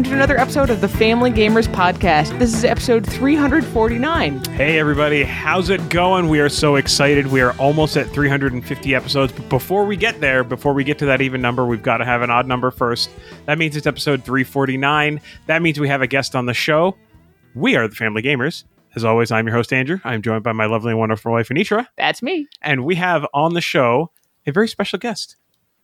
welcome to another episode of the Family Gamers Podcast. This is episode 349. Hey everybody, how's it going? We are so excited. We are almost at 350 episodes. But before we get there, before we get to that even number, we've got to have an odd number first. That means it's episode 349. That means we have a guest on the show. We are the Family Gamers. As always, I'm your host, Andrew. I'm joined by my lovely and wonderful wife, Anitra. That's me. And we have on the show a very special guest.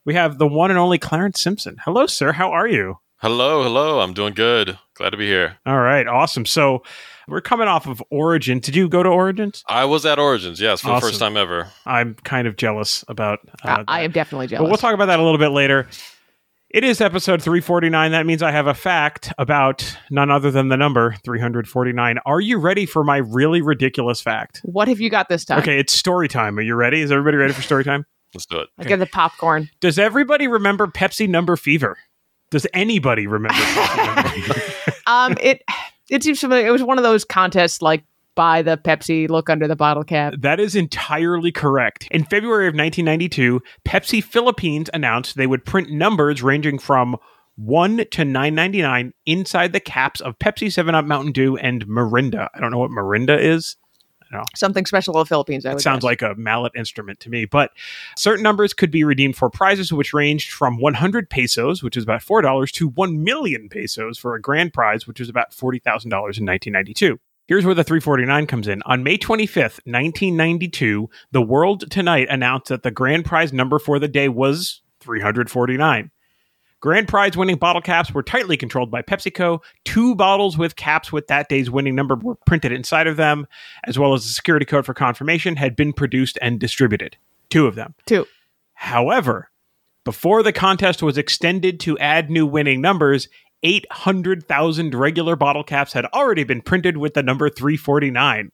We have the one and only Clarence Simpson. Hello, sir. How are you? Hello, hello. I'm doing good. Glad to be here. All right, awesome. So we're coming off of Origin. Did you go to Origins? I was at Origins, yes, for the first time ever. I'm kind of jealous about. Uh, I am definitely But jealous. we'll talk about that a little bit later. It is episode 349. That means I have a fact about none other than the number 349. Are you ready for my really ridiculous fact? what have you got this time? Okay, it's story time. Are you ready? Is everybody ready for story time? Let's do it. I get the popcorn. Does everybody remember Pepsi number fever? Does anybody remember Pepsi number fever? Um, it it seems familiar. It was one of those contests like buy the Pepsi, look under the bottle cap. That is entirely correct. In February of 1992, Pepsi Philippines announced they would print numbers ranging from 1 to 999 inside the caps of Pepsi 7 Up Mountain Dew and Mirinda. I don't know what Mirinda is. Something special of the Philippines. I It sounds guess. like a mallet instrument to me, but certain numbers could be redeemed for prizes which ranged from 100 pesos, which is about $4, to 1 million pesos for a grand prize, which was about $40,000 in 1992. Here's where the 349 comes in. On May 25th, 1992, the World Tonight announced that the grand prize number for the day was 349. Grand prize winning bottle caps were tightly controlled by PepsiCo. Two bottles with caps with that day's winning number were printed inside of them, as well as a security code for confirmation had been produced and distributed. Two of them. Two. However, before the contest was extended to add new winning numbers, 800,000 regular bottle caps had already been printed with the number 349,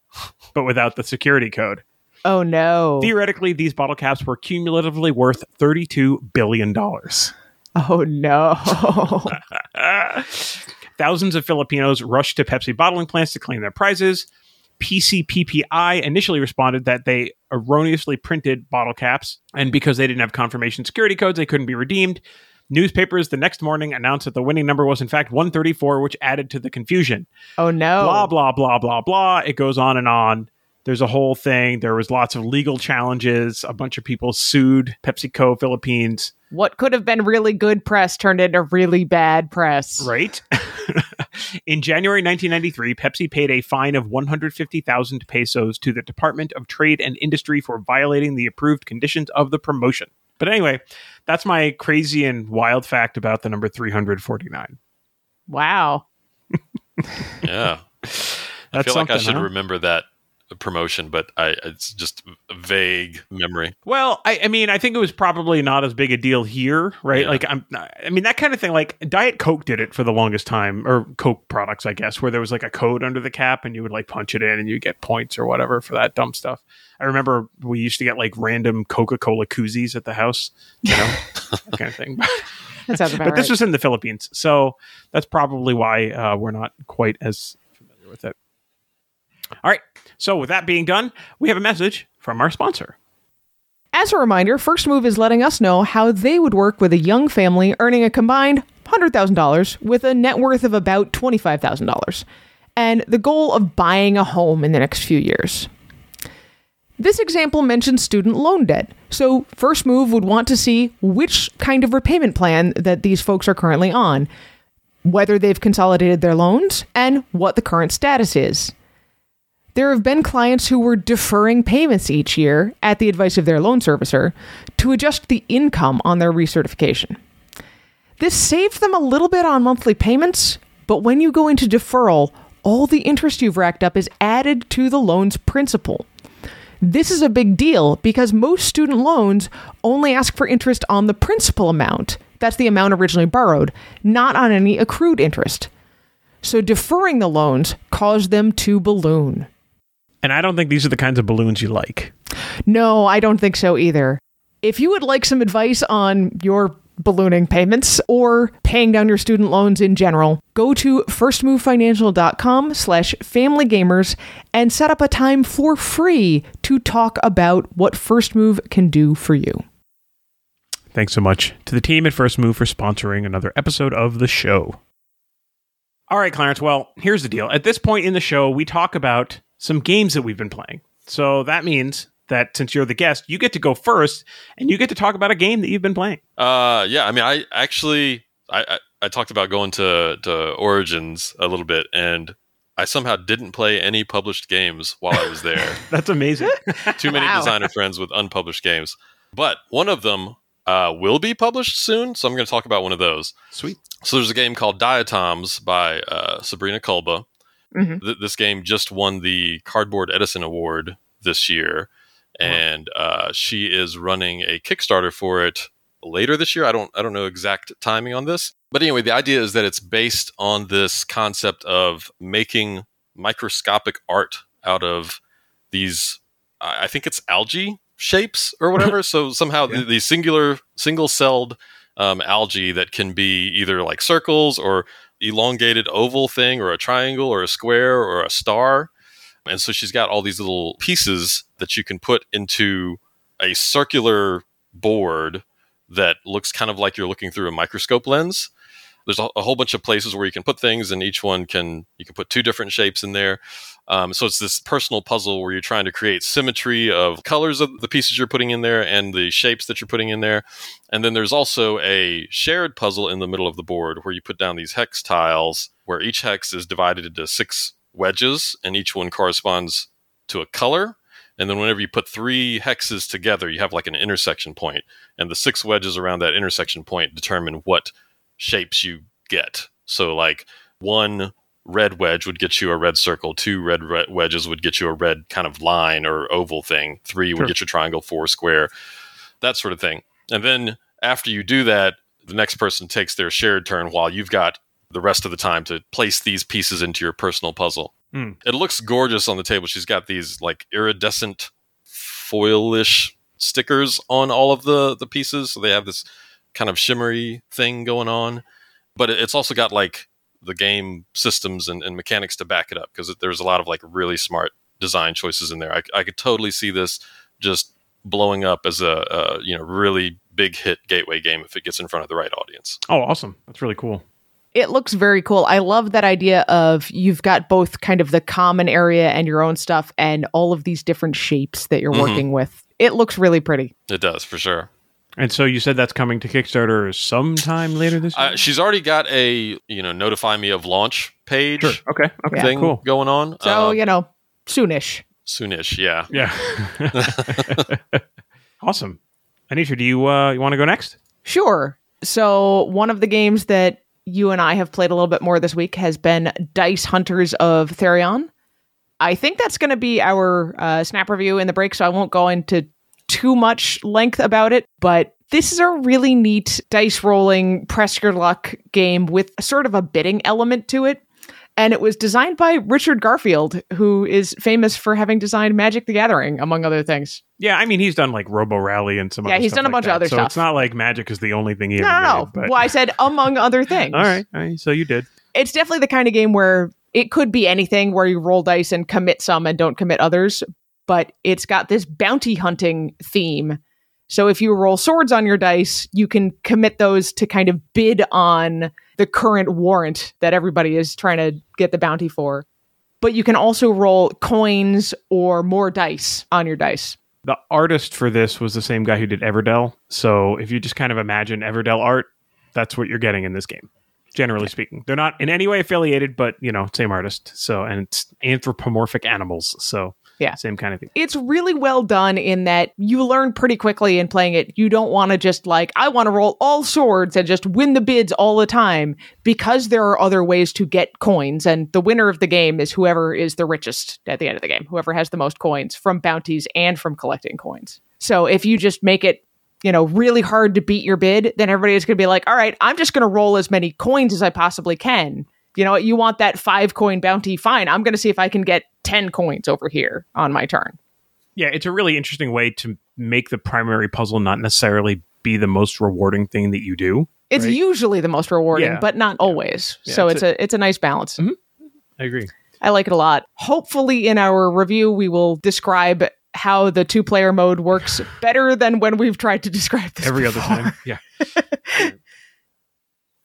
but without the security code. Oh no. Theoretically, these bottle caps were cumulatively worth $32 billion. Oh no. Thousands of Filipinos rushed to Pepsi bottling plants to claim their prizes. PCPPI initially responded that they erroneously printed bottle caps, and because they didn't have confirmation security codes, they couldn't be redeemed. Newspapers the next morning announced that the winning number was in fact 134, which added to the confusion. oh no. Blah, blah, blah, blah, blah. It goes on and on. There's a whole thing. There was lots of legal challenges. A bunch of people sued PepsiCo Philippines. What could have been really good press turned into really bad press. Right. In January 1993, Pepsi paid a fine of 150,000 pesos to the Department of Trade and Industry for violating the approved conditions of the promotion. But anyway, that's my crazy and wild fact about the number 349. Wow. Yeah. I That's feel like I should huh? remember that promotion, but I it's just a vague memory. Well, I, I mean, I think it was probably not as big a deal here, right? Yeah. Like, I'm, I mean, that kind of thing. Like, Diet Coke did it for the longest time, or Coke products, I guess, where there was like a code under the cap, and you would like punch it in, and you get points or whatever for that dumb stuff. I remember we used to get like random Coca Cola koozies at the house, you know, that kind of thing. That sounds about but this was in the Philippines, so that's probably why uh, we're not quite as familiar with it. All right. So with that being done, we have a message from our sponsor. As a reminder, First Move is letting us know how they would work with a young family earning a combined $100,000 with a net worth of about $25,000 and the goal of buying a home in the next few years. This example mentions student loan debt, so First Move would want to see which kind of repayment plan that these folks are currently on, whether they've consolidated their loans, and what the current status is. There have been clients who were deferring payments each year at the advice of their loan servicer to adjust the income on their recertification. This saved them a little bit on monthly payments, but when you go into deferral, all the interest you've racked up is added to the loan's principal. This is a big deal because most student loans only ask for interest on the principal amount. That's the amount originally borrowed, not on any accrued interest. So deferring the loans caused them to balloon. And I don't think these are the kinds of balloons you like. No, I don't think so either. If you would like some advice on your ballooning payments or paying down your student loans in general, go to firstmovefinancial.com slash familygamers and set up a time for free to talk about what First Move can do for you. Thanks so much to the team at First Move for sponsoring another episode of the show. All right, Clarence. Well, here's the deal. At this point in the show, we talk about some games that we've been playing. So that means that since you're the guest, you get to go first and you get to talk about a game that you've been playing. Uh, yeah. I mean, I actually, I, I, I talked about going to, to Origins a little bit and I somehow didn't play any published games while I was there. That's amazing. Too many Wow. designer friends with unpublished games. But one of them uh, will be published soon. So I'm going to talk about one of those. Sweet. So there's a game called Diatoms by uh, Sabrina Culyba. Mhm. Th- this game just won the Cardboard Edison Award this year, and uh, she is running a Kickstarter for it later this year. I don't I don't know exact timing on this, but anyway, the idea is that it's based on this concept of making microscopic art out of these. I I think it's algae shapes or whatever. so somehow Yeah. the, the singular single celled um, algae that can be either like circles or elongated oval thing or a triangle or a square or a star. And so she's got all these little pieces that you can put into a circular board that looks kind of like you're looking through a microscope lens. There's a, a whole bunch of places where you can put things, and each one can you can put two different shapes in there. Um, so it's this personal puzzle where you're trying to create symmetry of colors of the pieces you're putting in there and the shapes that you're putting in there. And then there's also a shared puzzle in the middle of the board where you put down these hex tiles, where each hex is divided into six wedges, and each one corresponds to a color. And then whenever you put three hexes together, you have like an intersection point, and the six wedges around that intersection point determine what shapes you get. So, like one red wedge would get you a red circle, two red, red wedges would get you a red kind of line or oval thing, three Sure. would get you a triangle, four square, that sort of thing. And then after you do that, the next person takes their shared turn while you've got the rest of the time to place these pieces into your personal puzzle. Hmm. It looks gorgeous on the table. She's got these like iridescent foilish stickers on all of the the pieces, so they have this kind of shimmery thing going on. But it's also got like the game systems and, and mechanics to back it up because there's a lot of like really smart design choices in there. I, I could totally see this just blowing up as a, a you know really big hit gateway game if it gets in front of the right audience. Oh, awesome. That's really cool. It looks very cool. I love that idea of you've got both kind of the common area and your own stuff and all of these different shapes that you're Mhm. working with. It looks really pretty. It does for sure. And so you said that's coming to Kickstarter sometime later this year? Uh, she's already got a you know notify me of launch page sure. Okay. Okay. Yeah. thing Cool. going on. So, Uh, you know, soonish. soonish, yeah. Yeah. awesome. Anitra, do you uh, you want to go next? Sure. So, one of the games that you and I have played a little bit more this week has been Dice Hunters of Therion. I think that's going to be our uh, snap review in the break, so I won't go into too much length about it. But this is a really neat dice rolling, press your luck game with sort of a bidding element to it. And it was designed by Richard Garfield, who is famous for having designed Magic the Gathering, among other things. Yeah, I mean he's done like Robo Rally and some. Yeah, he's done a like bunch of other so stuff. It's not like Magic is the only thing he No, ever no, no. made. But Well, I said among other things. all right, all right. So you did. it's definitely the kind of game where it could be anything where you roll dice and commit some and don't commit others, but it's got this bounty hunting theme. So if you roll swords on your dice, you can commit those to kind of bid on the current warrant that everybody is trying to get the bounty for. But you can also roll coins or more dice on your dice. The artist for this was the same guy who did Everdell. So if you just kind of imagine Everdell art, that's what you're getting in this game. Generally speaking, they're not in any way affiliated, but you know, same artist. So and it's anthropomorphic animals. So Yeah. same kind of thing. it's really well done in that you learn pretty quickly in playing it. You don't want to just like, I want to roll all swords and just win the bids all the time because there are other ways to get coins. And the winner of the game is whoever is the richest at the end of the game, whoever has the most coins from bounties and from collecting coins. So if you just make it, you know, really hard to beat your bid, then everybody is going to be like, all right, I'm just going to roll as many coins as I possibly can. You know? You want that five coin bounty? Fine. I'm going to see if I can get 10 coins over here on my turn. Yeah, it's a really interesting way to make the primary puzzle not necessarily be the most rewarding thing that you do. It's Right. usually the most rewarding, Yeah. but not always. Yeah, so it's it's a, it's a nice balance. Mm-hmm. I agree. I like it a lot. Hopefully, in our review, we will describe how the two player mode works better than when we've tried to describe this Every other time. Yeah.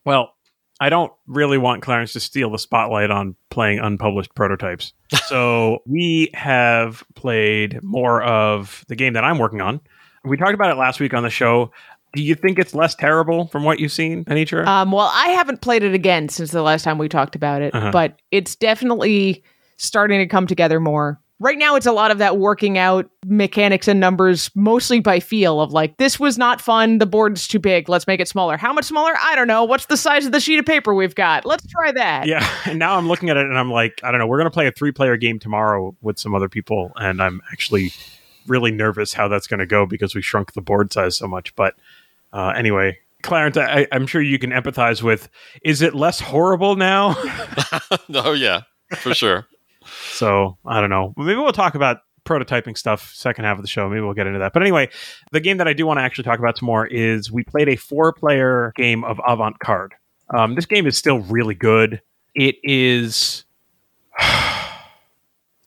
well, I don't really want Clarence to steal the spotlight on playing unpublished prototypes. So we have played more of the game that I'm working on. We talked about it last week on the show. Do you think it's less terrible from what you've seen, Anitra? Um, well, I haven't played it again since the last time we talked about it, Uh-huh. but it's definitely starting to come together more. Right now, it's a lot of that working out mechanics and numbers, mostly by feel of like, this was not fun. The board's too big. Let's make it smaller. How much smaller? I don't know. What's the size of the sheet of paper we've got? Let's try that. yeah. And now I'm looking at it and I'm like, I don't know. We're going to play a three player game tomorrow with some other people. And I'm actually really nervous how that's going to go because we shrunk the board size so much. But uh, anyway, Clarence, I, I'm sure you can empathize with is it less horrible now? oh yeah, for sure. So I don't know. Maybe we'll talk about prototyping stuff second half of the show. Maybe we'll get into that. But anyway the game that i do want to actually talk about some more is we played a four player game of Avant Carde um, this game is still really good. It is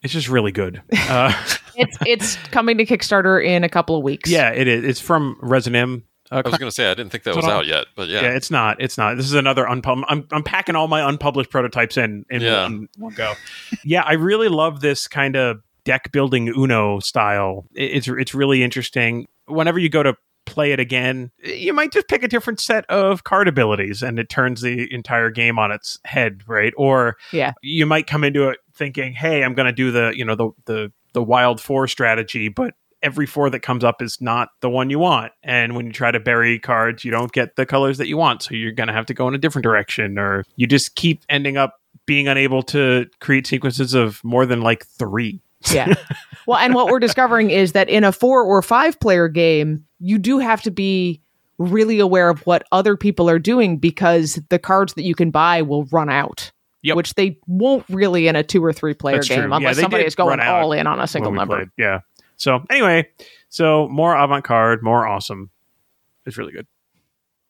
it's just really good. Uh, It's it's coming to Kickstarter in a couple of weeks. yeah it is. It's from resin uh, I was going to say I didn't think that was out yet, but yeah. yeah. it's not. It's not. This is another unpublished. I'm, I'm packing all my unpublished prototypes in in Yeah. one, one go. yeah, I really love this kind of deck building Uno style. It- It's it's really interesting. Whenever you go to play it again, you might just pick a different set of card abilities, and it turns the entire game on its head, right? Or Yeah. you might come into it thinking, "Hey, I'm going to do the you know the the the wild four strategy," but every four that comes up is not the one you want. And when you try to bury cards, you don't get the colors that you want. So you're going to have to go in a different direction, or you just keep ending up being unable to create sequences of more than like three. Yeah. Well, and what we're discovering is that in a four or five player game, you do have to be really aware of what other people are doing because the cards that you can buy will run out. Yep. Which they won't really in a two or three player That's game true. Unless they somebody is going all in on a single number. played. Yeah. So anyway, so more Avant Carde, more awesome. It's really good.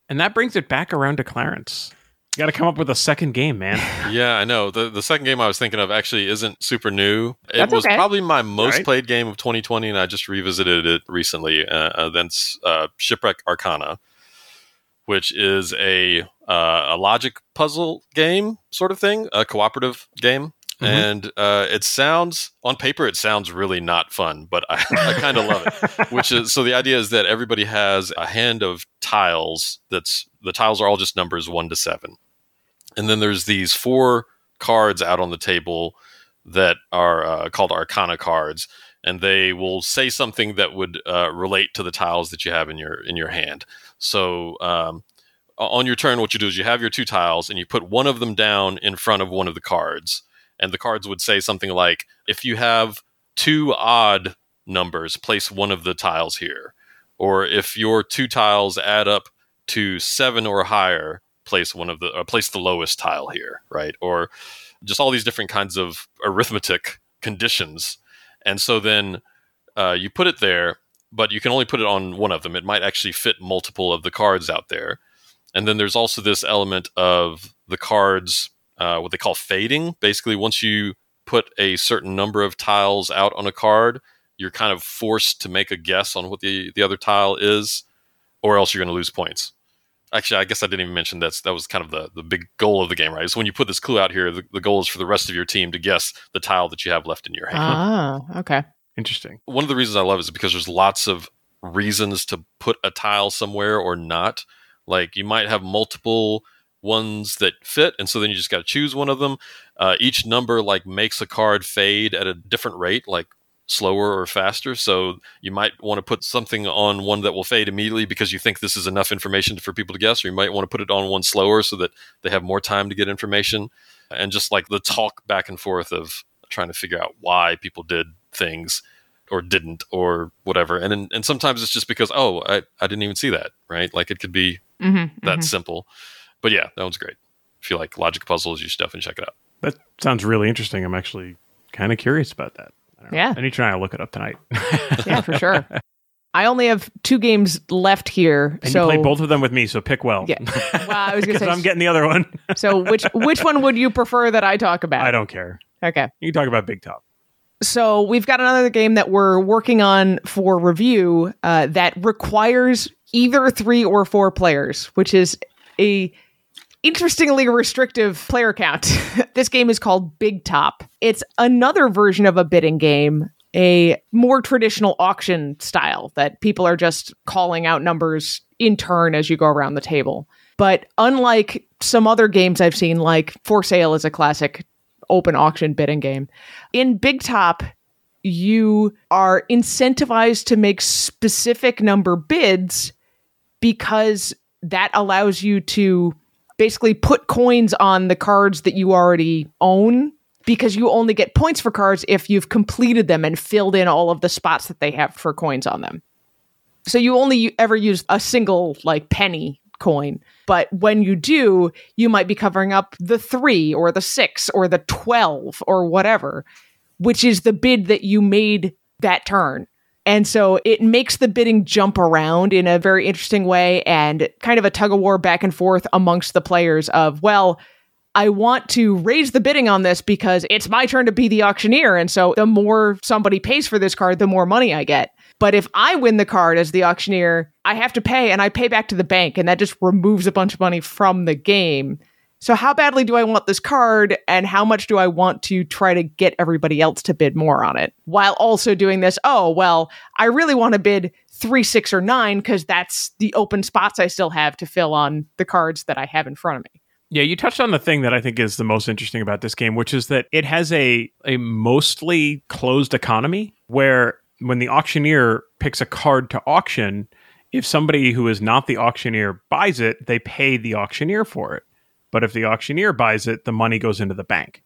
And that brings it back around to Clarence. You got to come up with a second game, man. Yeah, I know. The the second game I was thinking of actually isn't super new. It That's was okay. probably my most Right. played game of 2020, and I just revisited it recently. Uh, uh, that's uh, Shipwreck Arcana, which is a uh, a logic puzzle game sort of thing, a cooperative game. Mhm. And uh, it sounds on paper, it sounds really not fun, but I, I kind of love it. Which is so the idea is that everybody has a hand of tiles. That's the tiles are all just numbers one to seven, and then there's these four cards out on the table that are uh, called Arcana cards, and they will say something that would uh, relate to the tiles that you have in your in your hand. So um, on your turn, what you do is you have your two tiles, and you put one of them down in front of one of the cards, and the cards would say something like, "If you have two odd numbers, place one of the tiles here," or if your two tiles add up to seven or higher, place one of the uh, place the lowest tile here, right? Or just all these different kinds of arithmetic conditions. And so then uh, you put it there, but you can only put it on one of them. It might actually fit multiple of the cards out there. And then there's also this element of the cards, uh, what they call fading. Basically, once you put a certain number of tiles out on a card, you're kind of forced to make a guess on what the, the other tile is, or else you're going to lose points. Actually, I guess I didn't even mention that's that was kind of the, the big goal of the game, right? So when you put this clue out here, the, the goal is for the rest of your team to guess the tile that you have left in your hand. Ah, okay. Interesting. One of the reasons I love it is because there's lots of reasons to put a tile somewhere or not. Like you might have multiple ones that fit, and so then you just got to choose one of them. Uh, each number like makes a card fade at a different rate. Like slower or faster. So you might want to put something on one that will fade immediately because you think this is enough information for people to guess, or you might want to put it on one slower so that they have more time to get information. And just like the talk back and forth of trying to figure out why people did things or didn't or whatever. And and sometimes it's just because oh I, I didn't even see that right. Like it could be Mm-hmm, that simple. But yeah, that one's great. If you like logic puzzles, you should definitely check it out. That sounds really interesting. I'm actually kind of curious about that. I don't know. Yeah. I need to try to look it up tonight. yeah, for sure. I only have two games left here, and so you play both of them with me, so pick well. Yeah. Well, I was gonna Because say. I'm getting the other one. so which which one would you prefer that I talk about? I don't care. Okay. You can talk about Big Top. So we've got another game that we're working on for review uh, that requires either three or four players, which is a interestingly restrictive player count. this game is called Big Top. It's another version of a bidding game, a more traditional auction style that people are just calling out numbers in turn as you go around the table. But unlike some other games I've seen, like For Sale is a classic open auction bidding game, in Big Top, you are incentivized to make specific number bids because that allows you to basically put coins on the cards that you already own because you only get points for cards if you've completed them and filled in all of the spots that they have for coins on them. So you only ever use a single like penny coin. But when you do, you might be covering up the 3 or the 6 or the 12 or whatever, which is the bid that you made that turn. And so it makes the bidding jump around in a very interesting way and kind of a tug of war back and forth amongst the players of, well, I want to raise the bidding on this because it's my turn to be the auctioneer. And so the more somebody pays for this card, the more money I get. But if I win the card as the auctioneer, I have to pay and I pay back to the bank, and that just removes a bunch of money from the game. So, how badly do I want this card, and how much do I want to try to get everybody else to bid more on it while also doing this? Oh, well, I really want to bid three, six, or nine because that's the open spots I still have to fill on the cards that I have in front of me. Yeah, you touched on the thing that I think is the most interesting about this game, which is that it has a a mostly closed economy where when the auctioneer picks a card to auction, if somebody who is not the auctioneer buys it, they pay the auctioneer for it. But if the auctioneer buys it, the money goes into the bank.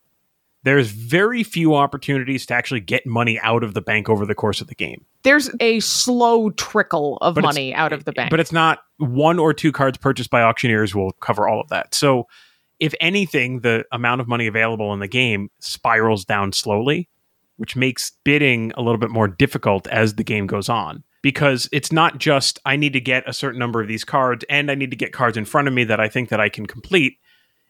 There's very few opportunities to actually get money out of the bank over the course of the game. There's a slow trickle of But money out of the bank. But it's not one or two cards purchased by auctioneers will cover all of that. So, if anything, the amount of money available in the game spirals down slowly, which makes bidding a little bit more difficult as the game goes on. Because it's not just I need to get a certain number of these cards and I need to get cards in front of me that I think that I can complete.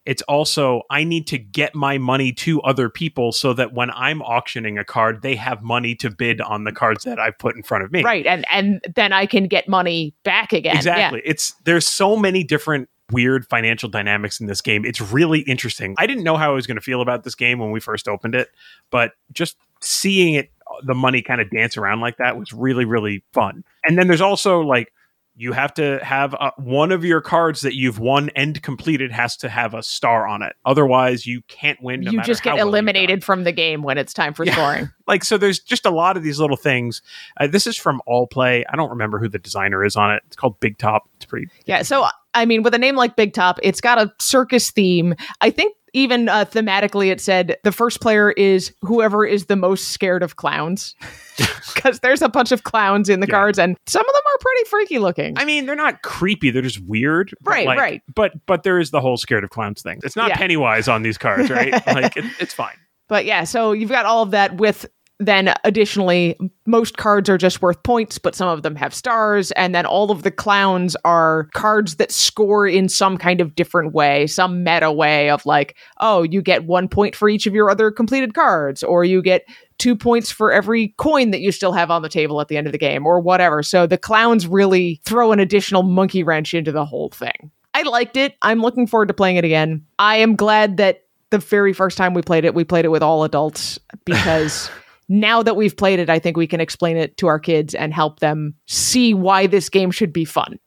It's also I need to get my money to other people so that when I'm auctioning a card, they have money to bid on the cards that I've put in front of me. right and and then i can get money back again Exactly. It's there's so many different weird financial dynamics in this game. It's really interesting. I didn't know how I was going to feel about this game when we first opened it, but just seeing it the money kind of dance around like that was really really fun. And then there's also like you have to have uh one of your cards that you've won and completed has to have a star on it. Otherwise, you can't win. no you just get well eliminated from the game when it's time for Yeah. scoring like so there's just a lot of these little things uh, this is from all play i don't remember who the designer is on it it's called big top it's pretty yeah so i mean with a name like big top it's got a circus theme i think even uh, thematically it said the first player is whoever is the most scared of clowns because there's a bunch of clowns in the Yeah. cards and some of them are pretty freaky looking i mean they're not creepy they're just weird Right, like- right. but but there is the whole scared of clowns thing it's not Yeah. pennywise on these cards right like it, it's fine But yeah, so you've got all of that with then additionally, most cards are just worth points, but some of them have stars. And then all of the clowns are cards that score in some kind of different way, some meta way of like, oh, you get one point for each of your other completed cards, or you get two points for every coin that you still have on the table at the end of the game, or whatever. So the clowns really throw an additional monkey wrench into the whole thing. I liked it. I'm looking forward to playing it again. I am glad that the very first time we played it, we played it with all adults because now that we've played it, I think we can explain it to our kids and help them see why this game should be fun.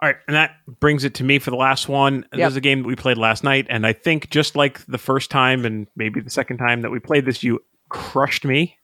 all right and that brings it to me for the last one Yep. this is a game that we played last night and i think just like the first time and maybe the second time that we played this you crushed me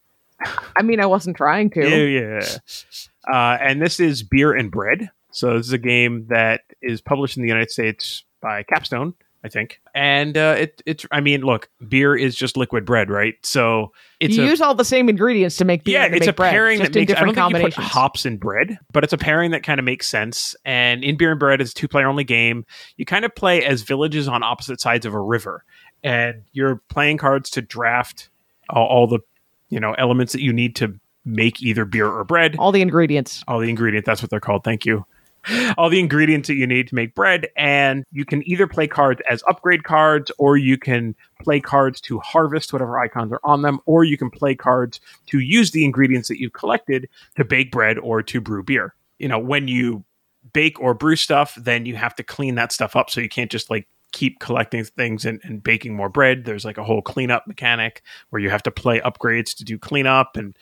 I mean, I wasn't trying to. Yeah, yeah. Uh, and this is Beer and Bread. So this is a game that is published in the United States by Capstone, I think. And uh, it, it's, I mean, look, beer is just liquid bread, right? So it's you a, use all the same ingredients to make beer. yeah, and it's make a bread, pairing just that in makes. I don't different think you put combinations. hops in bread, but it's a pairing that kind of makes sense. And in Beer and Bread is a two player only game. You kind of play as villages on opposite sides of a river, and you're playing cards to draft all, all the you know elements that you need to make either beer or bread. all the ingredients. all the ingredients that's what they're called thank you all the ingredients that you need to make bread and you can either play cards as upgrade cards or you can play cards to harvest whatever icons are on them or you can play cards to use the ingredients that you've collected to bake bread or to brew beer. You know when you bake or brew stuff then you have to clean that stuff up so you can't just like keep collecting things and, and baking more bread. There's like a whole cleanup mechanic where you have to play upgrades to do cleanup and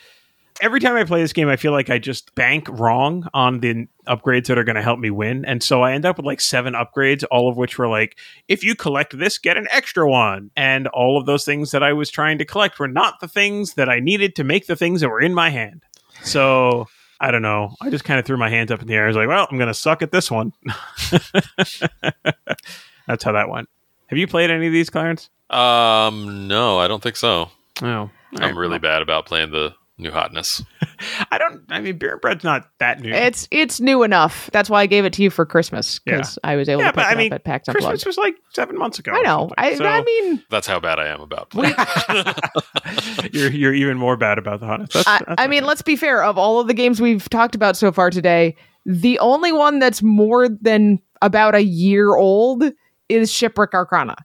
every time I play this game, I feel like I just bank wrong on the upgrades that are going to help me win. And so I end up with like seven upgrades, all of which were like, if you collect this, get an extra one. And all of those things that I was trying to collect were not the things that I needed to make the things that were in my hand. So I don't know. I just kind of threw my hands up in the air. I was like, well, I'm going to suck at this one. That's how that went. Have you played any of these, Clarence? Um, no, I don't think so. No. I'm really bad about playing the new hotness. I don't. I mean, beer and bread's not that new. It's it's new enough. That's why I gave it to you for Christmas because I was able yeah, to pick but I it mean, up at PAX Unplugged. Christmas was like seven months ago. I know. I, So I mean, That's how bad I am about playing. you're you're even more bad about the hotness. That's, I, that's I mean, okay. let's be fair. Of all of the games we've talked about so far today, the only one that's more than about a year old is Shipwreck Arcana.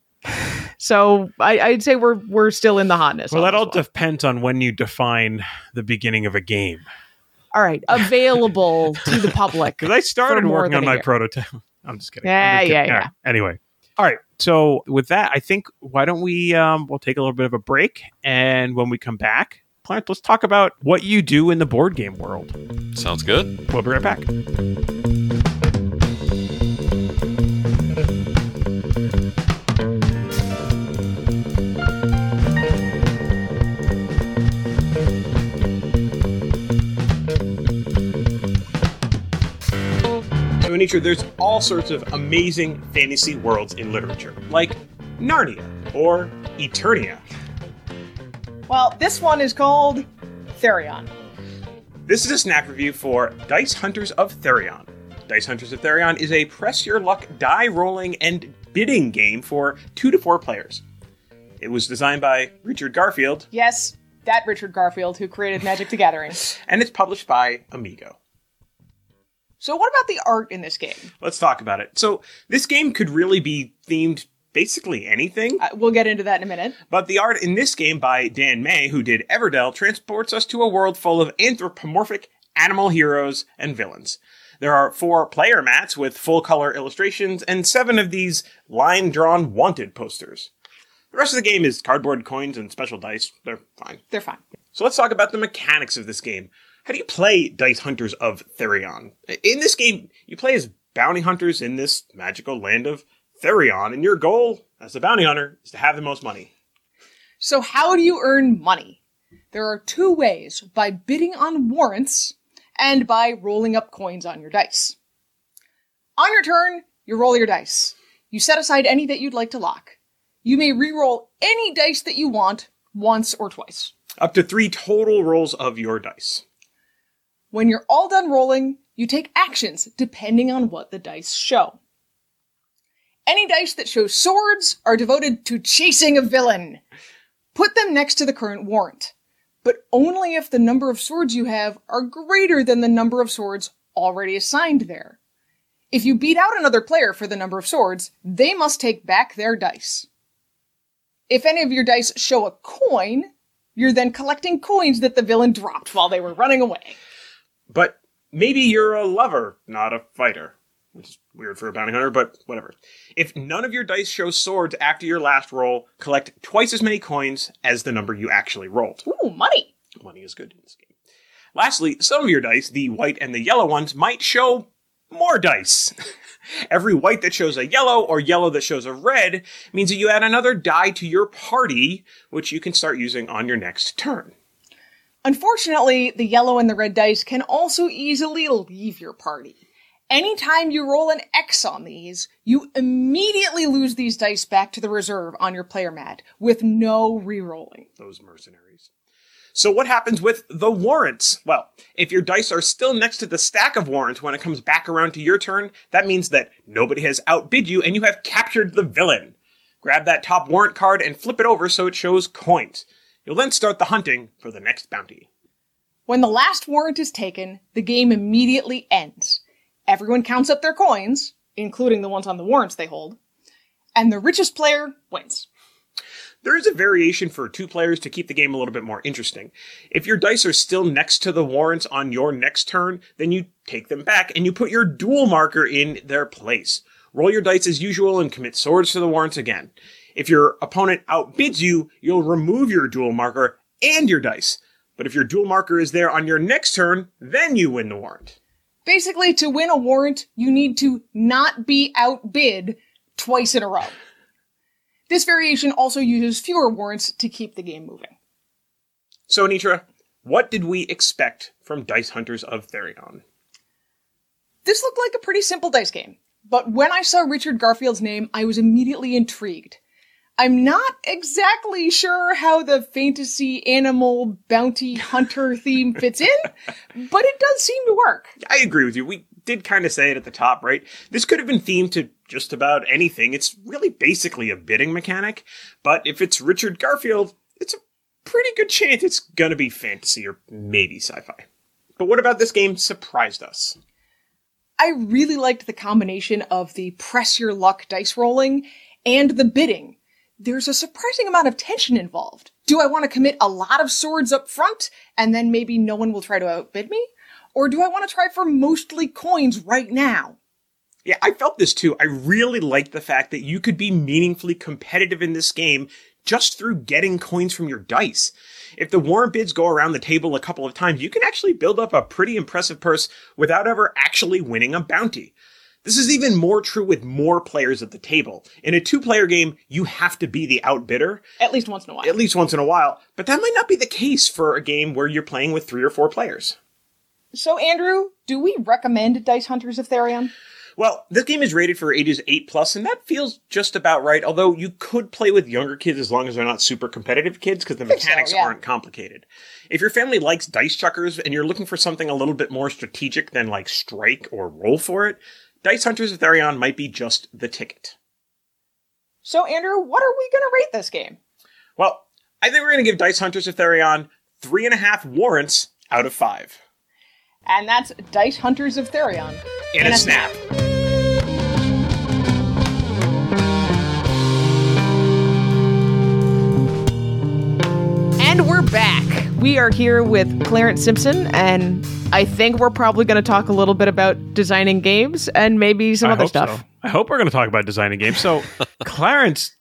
So I, I'd say we're we're still in the hotness. well, that all depends on when you define the beginning of a game. all right, available to the public. Because I started working on my year. prototype. I'm just kidding. Yeah, I'm just yeah, kidding. yeah. All right. Anyway, all right. So with that, I think why don't we um, we'll take a little bit of a break, and when we come back, Clarence, let's talk about what you do in the board game world. Sounds good. We'll be right back. Anitra, there's all sorts of amazing fantasy worlds in literature, like Narnia or Eternia. Well, this one is called Therion. This is a snap review for Dice Hunters of Therion. Dice Hunters of Therion is a press your luck die rolling and bidding game for two to four players. It was designed by Richard Garfield, Yes, that Richard Garfield who created Magic the Gathering. and it's published by Amigo. So, what about the art in this game? Let's talk about it. So, this game could really be themed basically anything, Uh, we'll get into that in a minute. but the art in this game by Dan May, who did Everdell, transports us to a world full of anthropomorphic animal heroes and villains. There are four player mats with full color illustrations and seven of these line drawn wanted posters. The rest of the game is cardboard coins and special dice. They're fine. They're fine. So let's talk about the mechanics of this game. How do you play Dice Hunters of Therion? In this game, you play as bounty hunters in this magical land of Therion, and your goal as a bounty hunter is to have the most money. So, how do you earn money? There are two ways by bidding on warrants and by rolling up coins on your dice. On your turn, you roll your dice. You set aside any that you'd like to lock. You may re-roll any dice that you want once or twice. Up to three total rolls of your dice. When you're all done rolling, you take actions depending on what the dice show. Any dice that show swords are devoted to chasing a villain. Put them next to the current warrant, but only if the number of swords you have are greater than the number of swords already assigned there. If you beat out another player for the number of swords, they must take back their dice. If any of your dice show a coin, you're then collecting coins that the villain dropped while they were running away. But maybe you're a lover, not a fighter. Which is weird for a bounty hunter, but whatever. If none of your dice show swords after your last roll, collect twice as many coins as the number you actually rolled. Ooh, money. Money is good in this game. Lastly, some of your dice, the white and the yellow ones, might show more dice. Every white that shows a yellow or yellow that shows a red means that you add another die to your party, which you can start using on your next turn. Unfortunately, the yellow and the red dice can also easily leave your party. Anytime you roll an X on these, you immediately lose these dice back to the reserve on your player mat with no re-rolling. Those mercenaries. So what happens with the warrants? Well, if your dice are still next to the stack of warrants when it comes back around to your turn, that means that nobody has outbid you and you have captured the villain. Grab that top warrant card and flip it over so it shows coins. You'll then start the hunting for the next bounty. When the last warrant is taken, the game immediately ends. Everyone counts up their coins, including the ones on the warrants they hold, and the richest player wins. There is a variation for two players to keep the game a little bit more interesting. If your dice are still next to the warrants on your next turn, then you take them back and you put your duel marker in their place. Roll your dice as usual and commit swords to the warrants again. If your opponent outbids you, you'll remove your duel marker and your dice. But if your duel marker is there on your next turn, then you win the warrant. Basically, to win a warrant, you need to not be outbid twice in a row. This variation also uses fewer warrants to keep the game moving. So, Anitra, what did we expect from Dice Hunters of Therion? This looked like a pretty simple dice game, but when I saw Richard Garfield's name, I was immediately intrigued. I'm not exactly sure how the fantasy animal bounty hunter theme fits in, but it does seem to work. I agree with you. We did kind of say it at the top, right? This could have been themed to just about anything. It's really basically a bidding mechanic, but if it's Richard Garfield, it's a pretty good chance it's gonna be fantasy or maybe sci-fi. But what about this game surprised us? I really liked the combination of the press your luck dice rolling and the bidding. There's a surprising amount of tension involved. Do I want to commit a lot of swords up front and then maybe no one will try to outbid me? Or do I want to try for mostly coins right now? Yeah, I felt this too. I really liked the fact that you could be meaningfully competitive in this game just through getting coins from your dice. If the warrant bids go around the table a couple of times, you can actually build up a pretty impressive purse without ever actually winning a bounty. This is even more true with more players at the table. In a two player game, you have to be the outbidder. At least once in a while. At least once in a while. But that might not be the case for a game where you're playing with three or four players. So, Andrew, do we recommend Dice Hunters of Therion? Well, this game is rated for ages 8 plus, and that feels just about right, although you could play with younger kids as long as they're not super competitive kids, because the mechanics so, yeah. aren't complicated. If your family likes dice chuckers and you're looking for something a little bit more strategic than like strike or roll for it, Dice Hunters of Therion might be just the ticket. So, Andrew, what are we going to rate this game? Well, I think we're going to give Dice Hunters of Therion three and a half warrants out of five. And that's Dice Hunters of Therion. In, a, snap. And we're back. We are here with Clarence Simpson, and I think we're probably going to talk a little bit about designing games and maybe some I other stuff. so. I hope we're going to talk about designing games. So, Clarence,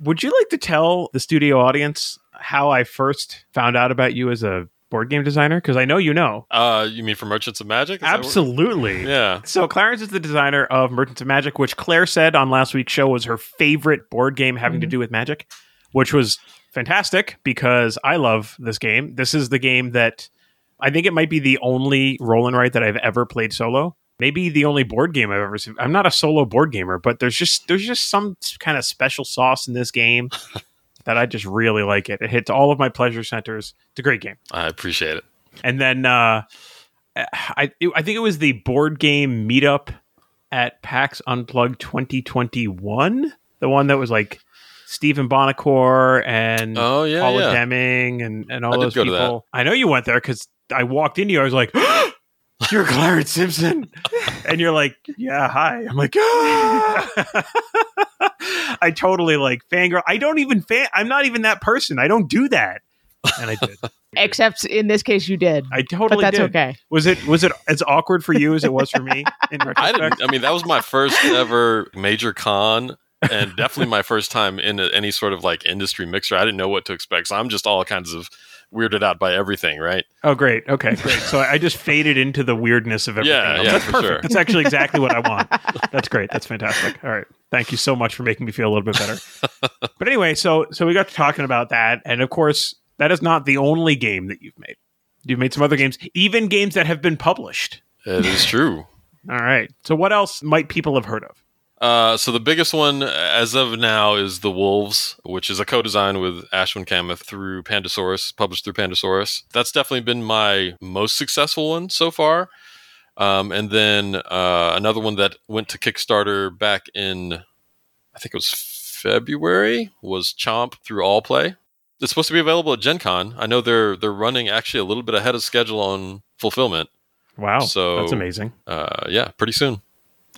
would you like to tell the studio audience how I first found out about you as a board game designer? Because I know you know. Uh, you mean for Merchants of Magick? Is Absolutely. Yeah. So Clarence is the designer of Merchants of Magick, which Claire said on last week's show was her favorite board game having to do with magic, which was fantastic because I love this game. This is the game that I think it might be the only roll and write that I've ever played solo. Maybe the only board game I've ever seen. I'm not a solo board gamer, but there's just there's just some kind of special sauce in this game that I just really like it. It hits all of my pleasure centers. It's a great game. I appreciate it. And then uh, I I think it was the board game meetup at PAX Unplugged 2021, the one that was like Stephen Buonocore and Oh, yeah, Paula yeah. Deming and and all I those people. I know you went there because I walked into you. I was like. You're Clarence Simpson, and you're like, yeah, hi. I'm like, ah. I totally like fangirl. I don't even fan. I'm not even that person. I don't do that, and I did. Except in this case, you did. I totally but that's did. okay. Was it was it as awkward for you as it was for me in I didn't. I mean, that was my first ever major con, and definitely my first time in a, any sort of like industry mixer. I didn't know what to expect, so I'm just all kinds of weirded out by everything. Right? Oh, great. Okay, great. So I just faded into the weirdness of everything. Yeah, else. yeah, That's for perfect. sure. That's actually exactly what I want. That's great. That's fantastic. All right. Thank you so much for making me feel a little bit better. but anyway, so so we got to talking about that, and of course, that is not the only game that you've made. You've made some other games, even games that have been published. It is true. All right. So what else might people have heard of? Uh, so the biggest one as of now is the Wolves, which is a co-design with Ashwin Kamath through Pandasaurus, published through Pandasaurus. That's definitely been my most successful one so far. Um, and then uh, another one that went to Kickstarter back in, I think it was February, was Chomp through All Play. It's supposed to be available at Gen Con. I know they're they're running actually a little bit ahead of schedule on fulfillment. Wow. So- that's amazing. Uh, yeah, pretty soon.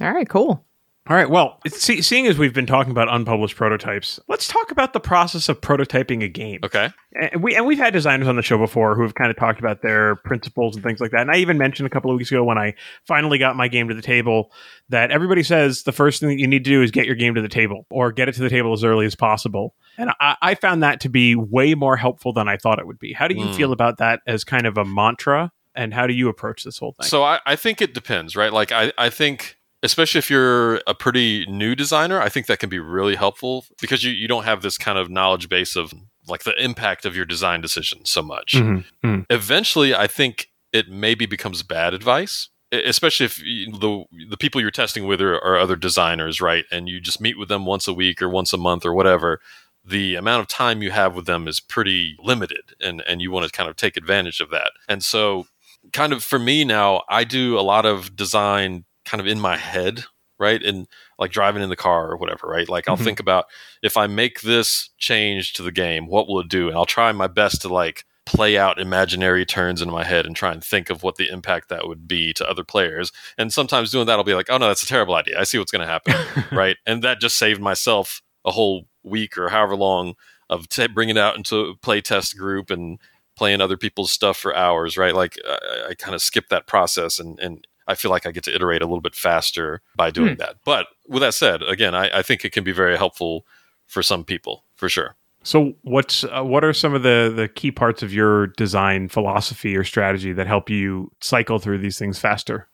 All right, cool. All right. Well, see, seeing as we've been talking about unpublished prototypes, let's talk about the process of prototyping a game. Okay. And we and we've had designers on the show before who have kind of talked about their principles and things like that. And I even mentioned a couple of weeks ago when I finally got my game to the table that everybody says the first thing that you need to do is get your game to the table or get it to the table as early as possible. And I, I found that to be way more helpful than I thought it would be. How do you Hmm. feel about that as kind of a mantra? And how do you approach this whole thing? So I, I think it depends, right? Like I, I think especially if you're a pretty new designer, I think that can be really helpful because you, you don't have this kind of knowledge base of like the impact of your design decisions so much. Mhm. Mhm. Eventually, I think it maybe becomes bad advice, especially if the the people you're testing with are, are other designers, right? And you just meet with them once a week or once a month or whatever. The amount of time you have with them is pretty limited, and and you want to kind of take advantage of that. And so, kind of for me now, I do a lot of design kind of in my head, right? And like driving in the car or whatever, right? Like I'll Mhm. think about if I make this change to the game, what will it do? And I'll try my best to like play out imaginary turns in my head and try and think of what the impact that would be to other players. And sometimes doing that, I'll be like, oh no, that's a terrible idea. I see what's going to happen, right? And that just saved myself a whole week or however long of t- bringing it out into a play test group and playing other people's stuff for hours, right? Like I, I kind of skip that process and, and I feel like I get to iterate a little bit faster by doing that. But with that said, again, I, I think it can be very helpful for some people for sure. So what's uh, what are some of the the key parts of your design philosophy or strategy that help you cycle through these things faster?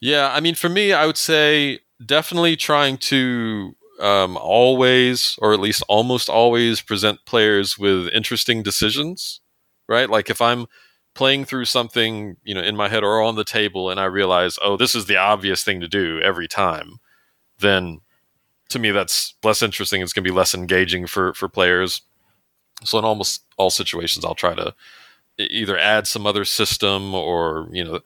Yeah, I mean, for me, I would say definitely trying to um, always, or at least almost always, present players with interesting decisions, right? Like if I'm playing through something, you know, in my head or on the table, and I realize, oh, this is the obvious thing to do every time, then to me that's less interesting. It's going to be less engaging for for players. So in almost all situations, I'll try to either add some other system or you know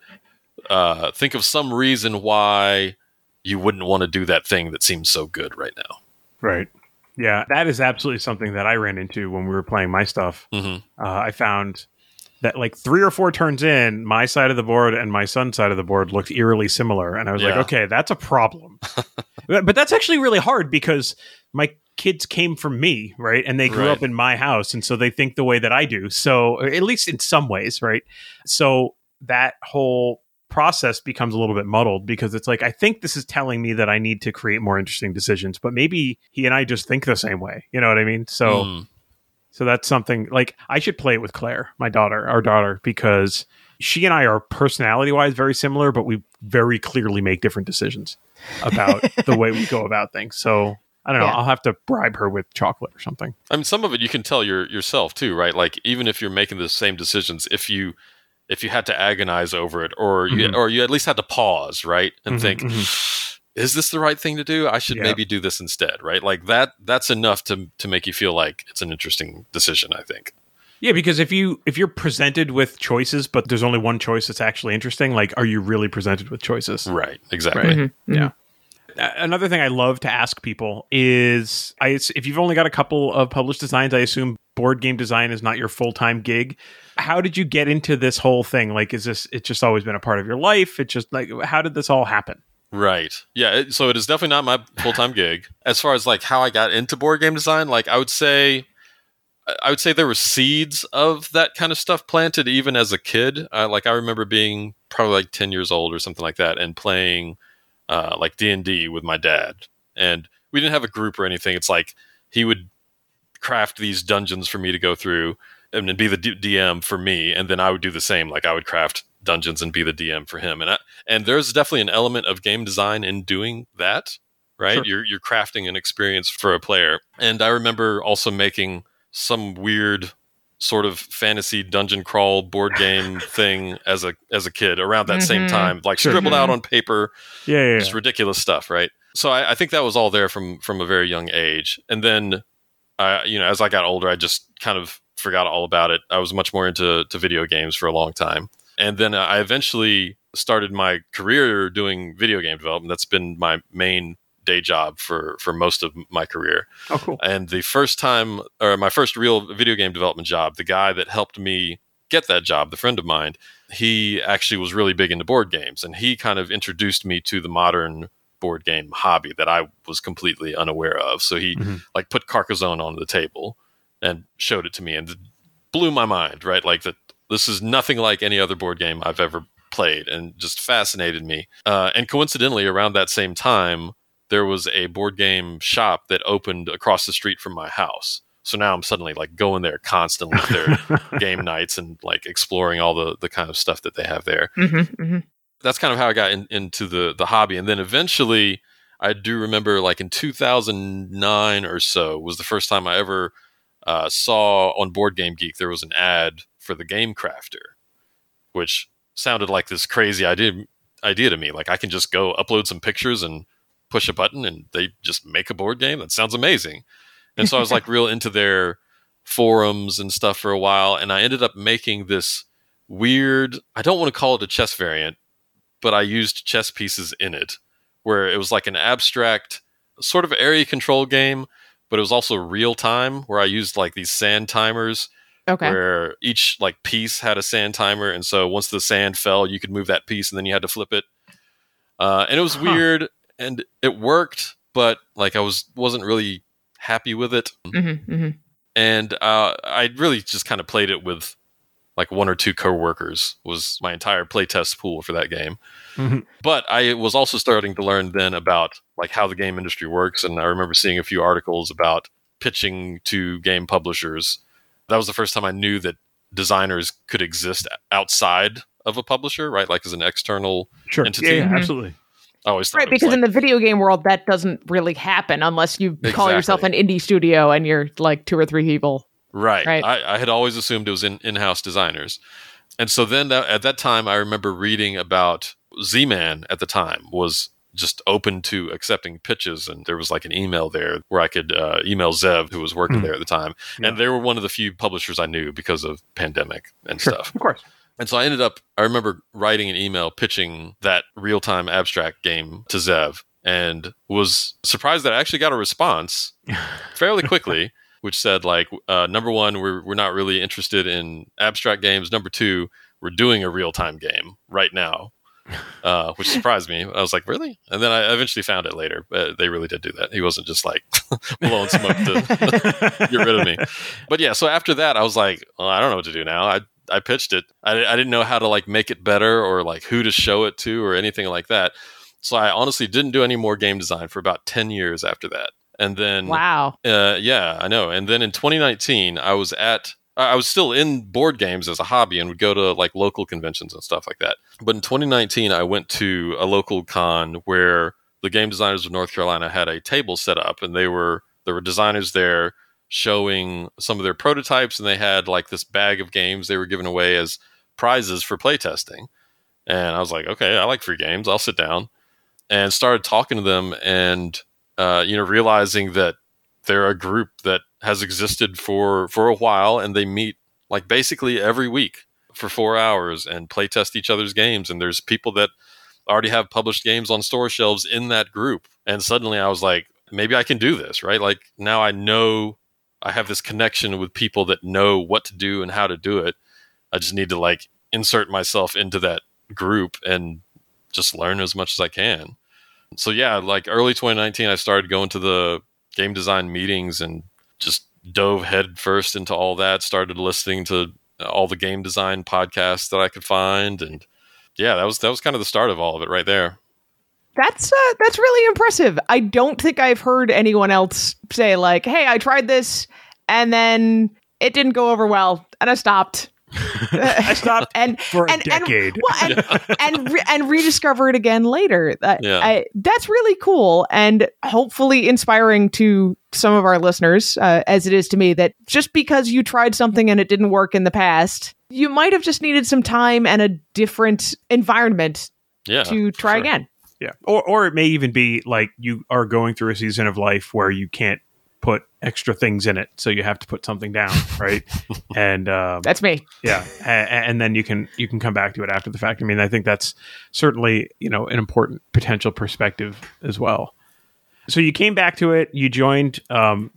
uh, think of some reason why you wouldn't want to do that thing that seems so good right now. Right. Yeah, that is absolutely something that I ran into when we were playing my stuff. hmm Uh, I found that like three or four turns in, my side of the board and my son's side of the board looked eerily similar, and I was like, okay, that's a problem. but but that's actually really hard because my kids came from me, right, and they grew Right. up in my house, and so they think the way that I do. So at least in some ways, right. So that whole process becomes a little bit muddled because it's like I think this is telling me that I need to create more interesting decisions, but maybe he and I just think the same way. You know what I mean? So Mm. So that's something like I should play it with Claire, my daughter, our daughter, because she and I are personality wise very similar, but we very clearly make different decisions about the way we go about things. So I don't know. Yeah. I'll have to bribe her with chocolate or something. I mean, some of it you can tell your, yourself too, right? Like even if you're making the same decisions, if you if you had to agonize over it, or you Mhm. or you at least had to pause, right, and Mhm, think, is this the right thing to do? I should Yeah. maybe do this instead, right? Like that. That's enough to to make you feel like it's an interesting decision. I think. Yeah, because if you if you're presented with choices, but there's only one choice that's actually interesting, like are you really presented with choices? Right. Exactly. Right. Mhm, mhm. Yeah. A- Another thing I love to ask people is, I if you've only got a couple of published designs, I assume board game design is not your full time gig. How did you get into this whole thing? Like, is this it's just always been a part of your life? It's just like, how did this all happen? Right. Yeah. So it is definitely not my full time gig. As far as like how I got into board game design, like I would say, I would say there were seeds of that kind of stuff planted even as a kid. Uh, like I remember being probably like ten years old or something like that, and playing uh, like D and D with my dad. And we didn't have a group or anything. It's like he would craft these dungeons for me to go through and be the D- DM for me, and then I would do the same. Like I would craft dungeons and be the DM for him. And I, and there's definitely an element of game design in doing that, right? Sure. You're you're crafting an experience for a player. And I remember also making some weird sort of fantasy dungeon crawl board game thing as a as a kid around that same Mhm. time, like Sure. scribbled out on paper, Yeah, yeah, yeah. just ridiculous stuff, right? So I, I think that was all there from from a very young age, and then, uh, you know, as I got older, I just kind of forgot all about it. I was much more into to video games for a long time, and then I eventually started my career doing video game development. That's been my main day job for for most of my career. Oh, cool. And the first time, or my first real video game development job, the guy that helped me get that job, the friend of mine, he actually was really big into board games, and he kind of introduced me to the modern board game hobby that I was completely unaware of. So he Mhm. like put Carcassonne on the table and showed it to me, and it blew my mind. Right, like that. This is nothing like any other board game I've ever played, and just fascinated me. Uh, and coincidentally, around that same time, there was a board game shop that opened across the street from my house. So now I'm suddenly like going there constantly with their game nights and like exploring all the the kind of stuff that they have there. Mm-hmm, mm-hmm. That's kind of how I got in, into the the hobby, and then eventually, I do remember like in 2009 or so was the first time I ever uh, saw on Board Game Geek there was an ad for the Game Crafter, which sounded like this crazy idea idea to me. Like I can just go upload some pictures and push a button and they just make a board game. That sounds amazing. And so I was like real into their forums and stuff for a while. And I ended up making this weird, I don't want to call it a chess variant, but I used chess pieces in it where it was like an abstract sort of area control game, but it was also real time where I used like these sand timers Okay. where each like piece had a sand timer, and so once the sand fell, you could move that piece, and then you had to flip it. Uh, and it was Huh. weird, and it worked, but like I was wasn't really happy with it, Mm-hmm, mm-hmm. and uh, I really just kind of played it with like one or two coworkers was my entire playtest pool for that game. Mhm. But I was also starting to learn then about like how the game industry works, and I remember seeing a few articles about pitching to game publishers. That was the first time I knew that designers could exist outside of a publisher, right? Like as an external. Sure. entity. Yeah, yeah, Mhm. absolutely. I always thought Right, because like, in the video game world, that doesn't really happen unless you call yourself an indie studio and you're like two or three people. Right. Right. I, I had always assumed it was in in-house designers, and so then that, at that time, I remember reading about Z-Man at the time was just open to accepting pitches, and there was like an email there where I could uh, email Zev, who was working Hmm. there at the time, Yeah. and they were one of the few publishers I knew because of pandemic and Sure. stuff. Of course. And so I ended up, I remember writing an email pitching that real time abstract game to Zev and was surprised that I actually got a response fairly quickly, which said, like, uh, number one, we're, we're not really interested in abstract games. Number two, we're doing a real time game right now. Uh, which surprised me. I was like, really? And then I eventually found it later. But they really did do that. He wasn't just like blowing smoke to get rid of me. But yeah, so after that, I was like, well, I don't know what to do now. I I pitched it. I, I didn't know how to like make it better or like who to show it to or anything like that. So I honestly didn't do any more game design for about ten years after that. And then Wow. uh, yeah, I know. And then in 2019, I was at I was still in board games as a hobby and would go to like local conventions and stuff like that. But in 2019, I went to a local con where the game designers of North Carolina had a table set up, and they were there were designers there showing some of their prototypes, and they had like this bag of games they were giving away as prizes for playtesting. And I was like, okay, I like free games. I'll sit down and started talking to them, and uh, you know, realizing that they're a group that has existed for for a while and they meet like basically every week for four hours and play test each other's games and there's people that already have published games on store shelves in that group. And suddenly i was like maybe i can do this right? Like now i know i have this connection with people that know what to do and how to do it. I just need to like insert myself into that group and just learn as much as i can. So yeah like early 2019 i started going to the game design meetings and just dove headfirst into all that started listening to all the game design podcasts that i could find and yeah that was that was kind of the start of all of it right there That's uh, that's really impressive. I don't think I've heard anyone else say like, "Hey, I tried this and then it didn't go over well and I stopped." I stopped and for a and, decade. and well, and and, re- and rediscover it again later. That, Yeah. I, that's really cool and hopefully inspiring to some of our listeners, uh, as it is to me. That just because you tried something and it didn't work in the past, you might have just needed some time and a different environment Yeah. to try sure. again. Yeah. Or or it may even be like you are going through a season of life where you can't put extra things in it, so you have to put something down, right? and um, That's me. yeah, a- a- and then you can you can come back to it after the fact. I mean, I think that's certainly you know an important potential perspective as well. So you came back to it. You joined. Um,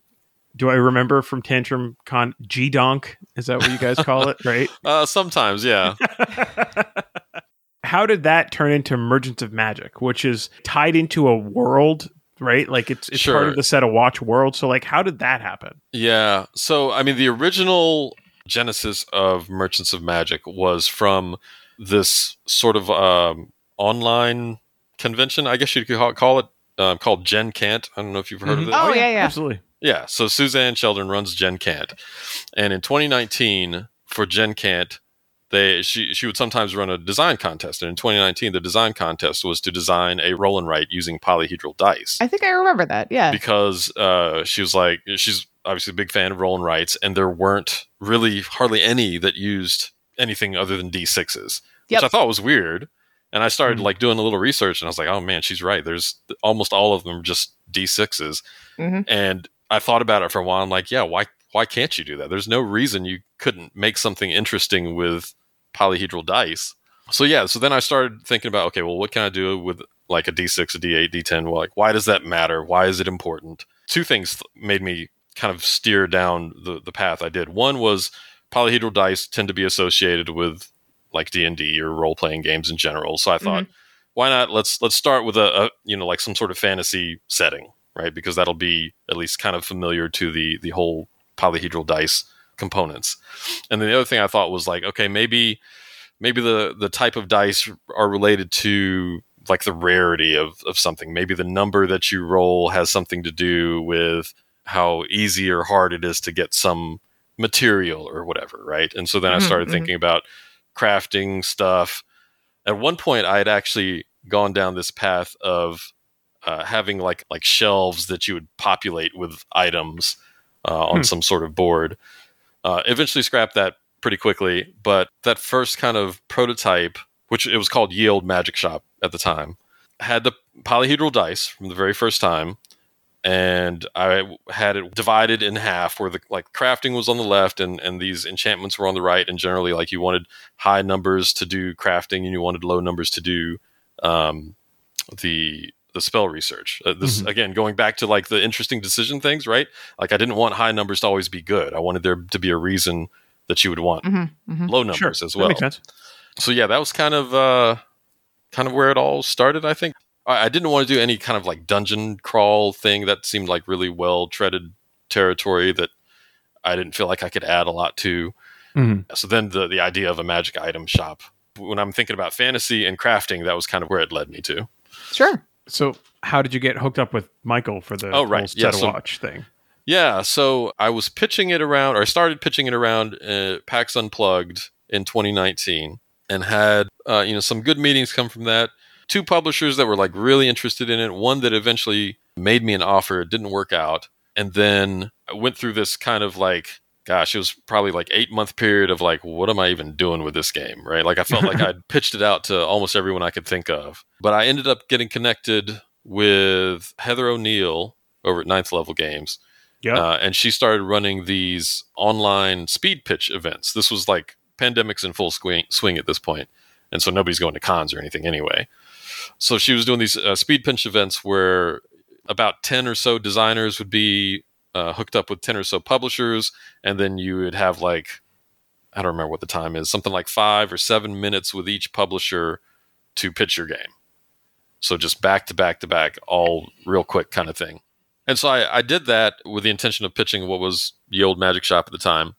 do I remember from Tantrum Con G Donk? Is that what you guys call it? Right? Uh, sometimes, yeah. how did that turn into Merchants of Magick, which is tied into a world, right? Like it's it's part of the Set a Watch world. So like, how did that happen? Yeah. So, I mean, the original genesis of Merchants of Magick was from this sort of um, online convention, I guess you could call- call it, um, called Gen Can't. I don't know if you've heard of Mhm. it. Oh, yeah, yeah. absolutely. Yeah, so Suzanne Sheldon runs Gen Can't, and in 2019 for Gen Can't, they she she would sometimes run a design contest, and in 2019 the design contest was to design a roll and write using polyhedral dice I think I remember that. Yeah. because uh, she was like she's obviously a big fan of roll and writes, and there weren't really hardly any that used anything other than d6s, Yep. which I thought was weird. And I started Mhm. like doing a little research, and I was like, "Oh man, she's right. There's almost all of them are just d6s." Mhm. And I thought about it for a while. I'm like, "Yeah, why why can't you do that? There's no reason you couldn't make something interesting with polyhedral dice." So yeah, so then I started thinking about, okay, well, what can I do with like a d6, a d8, d10? Well, like, why does that matter? Why is it important? Two things th- made me kind of steer down the, the path I did. One was polyhedral dice tend to be associated with like D&D or role-playing games in general. So I mm-hmm. thought, why not let's let's start with a, a you know like some sort of fantasy setting, right? Because that'll be at least kind of familiar to the the whole polyhedral dice components. And then the other thing I thought was like, okay, maybe maybe the the type of dice are related to like the rarity of of something. Maybe the number that you roll has something to do with how easy or hard it is to get some material or whatever, right? And so then I Mhm, started mhm. thinking about crafting stuff. At one point, I had actually gone down this path of uh, having like like shelves that you would populate with items uh, on Hmm. some sort of board. Uh, eventually, scrapped that pretty quickly, but that first kind of prototype, which it was called Ye Olde Magic Shop at the time, had the polyhedral dice from the very first time, and I had it divided in half, where the like crafting was on the left and and these enchantments were on the right, and generally like you wanted high numbers to do crafting and you wanted low numbers to do um, the the spell research. Uh, this Mhm. again going back to like the interesting decision things, right? Like I didn't want high numbers to always be good. I wanted there to be a reason that you would want Mhm, mhm. low numbers as That well. So yeah, that was kind of uh, kind of where it all started. I think I, I didn't want to do any kind of like dungeon crawl thing. That seemed like really well treaded territory that I didn't feel like I could add a lot to. Mhm. So then the the idea of a magic item shop. When I'm thinking about fantasy and crafting, that was kind of where it led me to. Sure. So how did you get hooked up with Michael for the Oh, right. Yeah, so- watch thing? Yeah, so I was pitching it around, or I started pitching it around uh, PAX Unplugged in 2019, and had uh, you know some good meetings come from that. Two publishers that were like really interested in it. One that eventually made me an offer. It didn't work out, and then I went through this kind of like, gosh, it was probably like eight month period of like, what am I even doing with this game, right? Like I felt like I'd pitched it out to almost everyone I could think of, but I ended up getting connected with Heather O'Neill over at Ninth Level Games. Yeah. Uh, and she started running these online speed pitch events. This was like pandemics in full swing, swing at this point, and so nobody's going to cons or anything anyway. So she was doing these uh, speed pitch events where about ten or so designers would be uh, hooked up with ten or so publishers, and then you would have like I don't remember what the time is, something like five or seven minutes with each publisher to pitch your game. So just back to back to back, all real quick kind of thing. And so I, I did that with the intention of pitching what was the old Magic Shop at the time,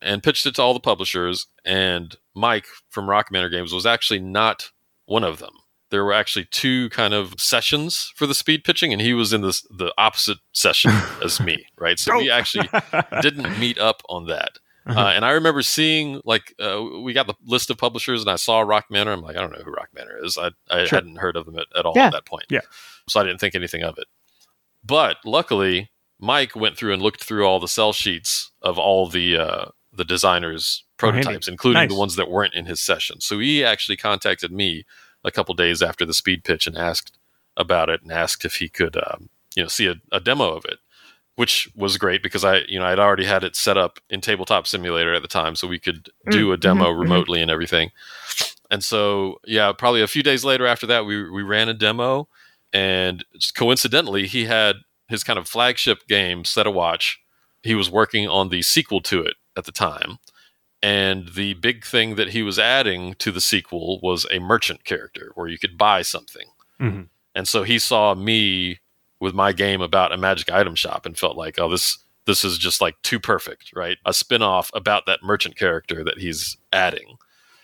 and pitched it to all the publishers. And Mike from Rock Manor Games was actually not one of them. There were actually two kind of sessions for the speed pitching, and he was in this the opposite session as me, right? So we Oh. actually didn't meet up on that. Uh-huh. Uh, and I remember seeing like uh, we got the list of publishers, and I saw Rock Manor. I'm like, I don't know who Rock Manor is. I, I Sure. hadn't heard of them at, at all Yeah. at that point. Yeah. so I didn't think anything of it. But luckily, Mike went through and looked through all the sell sheets of all the uh, the designers' Oh, prototypes, including Nice. the ones that weren't in his session. So he actually contacted me a couple days after the speed pitch and asked about it and asked if he could, um, you know, see a, a demo of it, which was great because I, you know, I'd already had it set up in Tabletop Simulator at the time, so we could do a demo mhm, mhm. remotely and everything. And so, yeah, probably a few days later after that, we we ran a demo, and coincidentally, he had his kind of flagship game, Set a Watch. He was working on the sequel to it at the time. And the big thing that he was adding to the sequel was a merchant character where you could buy something. Mhm. And so he saw me with my game about a magic item shop and felt like, oh, this this is just like too perfect, right? A spin-off about that merchant character that he's adding.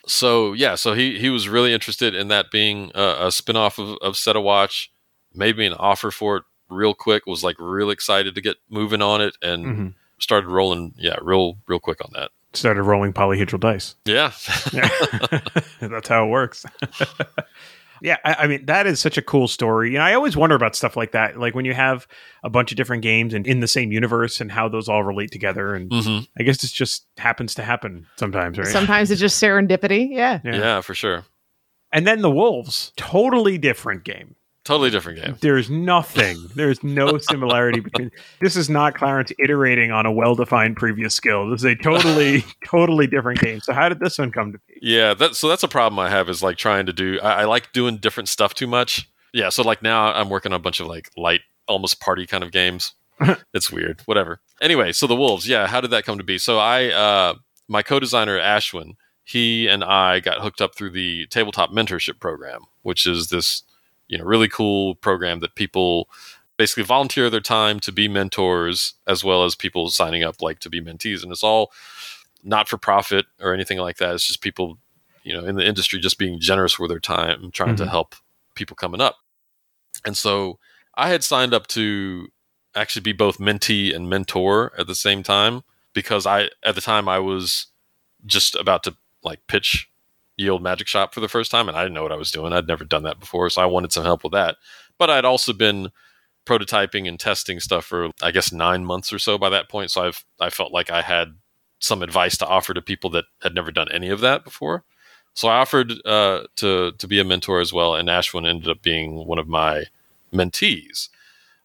So yeah, so he he was really interested in that being a, a spin-off of, of Set a Watch, made me an offer for it real quick, was like real excited to get moving on it and Mhm. started rolling, yeah, real real quick on that. Started rolling polyhedral dice. Yeah. Yeah. That's how it works. yeah, I, I mean that is such a cool story. And I always wonder about stuff like that, like when you have a bunch of different games and in the same universe and how those all relate together. And hmm I guess it just happens to happen sometimes, right? Sometimes it's just serendipity. Yeah. Yeah. yeah, for sure. And then the Wolves, totally different game. Totally different game. There's nothing. There's no similarity between. This is not Clarence iterating on a well-defined previous skill. This is a totally, totally different game. So how did this one come to be? Yeah, that so that's a problem I have is like trying to do. I, I like doing different stuff too much. Yeah, so like now I'm working on a bunch of like light, almost party kind of games. it's weird. Whatever. Anyway, so the wolves. Yeah, how did that come to be? So I, uh, my co-designer Ashwin, he and I got hooked up through the tabletop mentorship program, which is this, you know, really cool program that people basically volunteer their time to be mentors as well as people signing up like to be mentees. And it's all not for profit or anything like that. It's just people you know in the industry just being generous with their time trying to Mhm. help people coming up. And so i had signed up to actually be both mentee and mentor at the same time because i at the time i was just about to like pitch Ye Olde Magic Shop for the first time and i didn't know what i was doing. I'd never done that before so i wanted some help with that. But i'd also been prototyping and testing stuff for i guess nine months or so by that point so i've i felt like i had some advice to offer to people that had never done any of that before. So i offered uh, to to be a mentor as well and ashwin ended up being one of my mentees.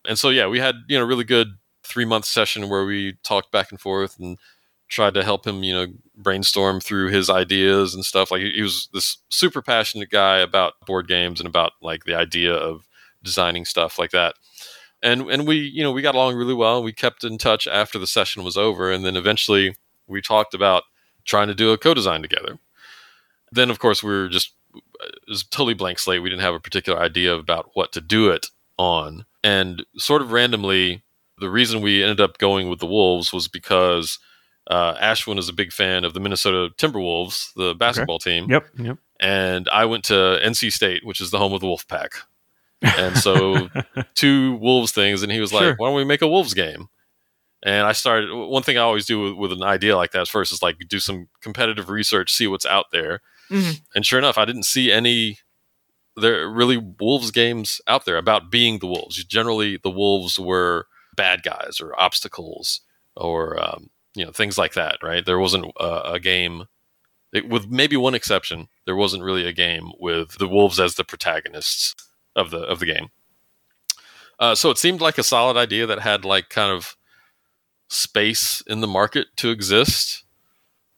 And so yeah we had you know really good three month session where we talked back and forth and tried to help him you know brainstorm through his ideas and stuff like he was this super passionate guy about board games and about like the idea of designing stuff like that. And and we you know we got along really well we kept in touch after the session was over and then eventually we talked about trying to do a co-design together. Then of course we were just it was totally blank slate. We didn't have a particular idea about what to do it on. And sort of randomly the reason we ended up going with the wolves was because uh, ashwin is a big fan of the minnesota timberwolves the basketball team Yep. Yep. and I went to NC State, which is the home of the Wolfpack. And so two Wolves things, and he was like, Sure. "Why don't we make a Wolves game?" And I started. One thing I always do with, with an idea like that first is like do some competitive research, see what's out there. Mhm. And sure enough, I didn't see any there really Wolves games out there about being the Wolves. Generally, the Wolves were bad guys or obstacles or um, you know things like that. Right? There wasn't a, a game it, with maybe one exception, there wasn't really a game with the wolves as the protagonists of the of the game. Uh, so it seemed like a solid idea that had like kind of space in the market to exist,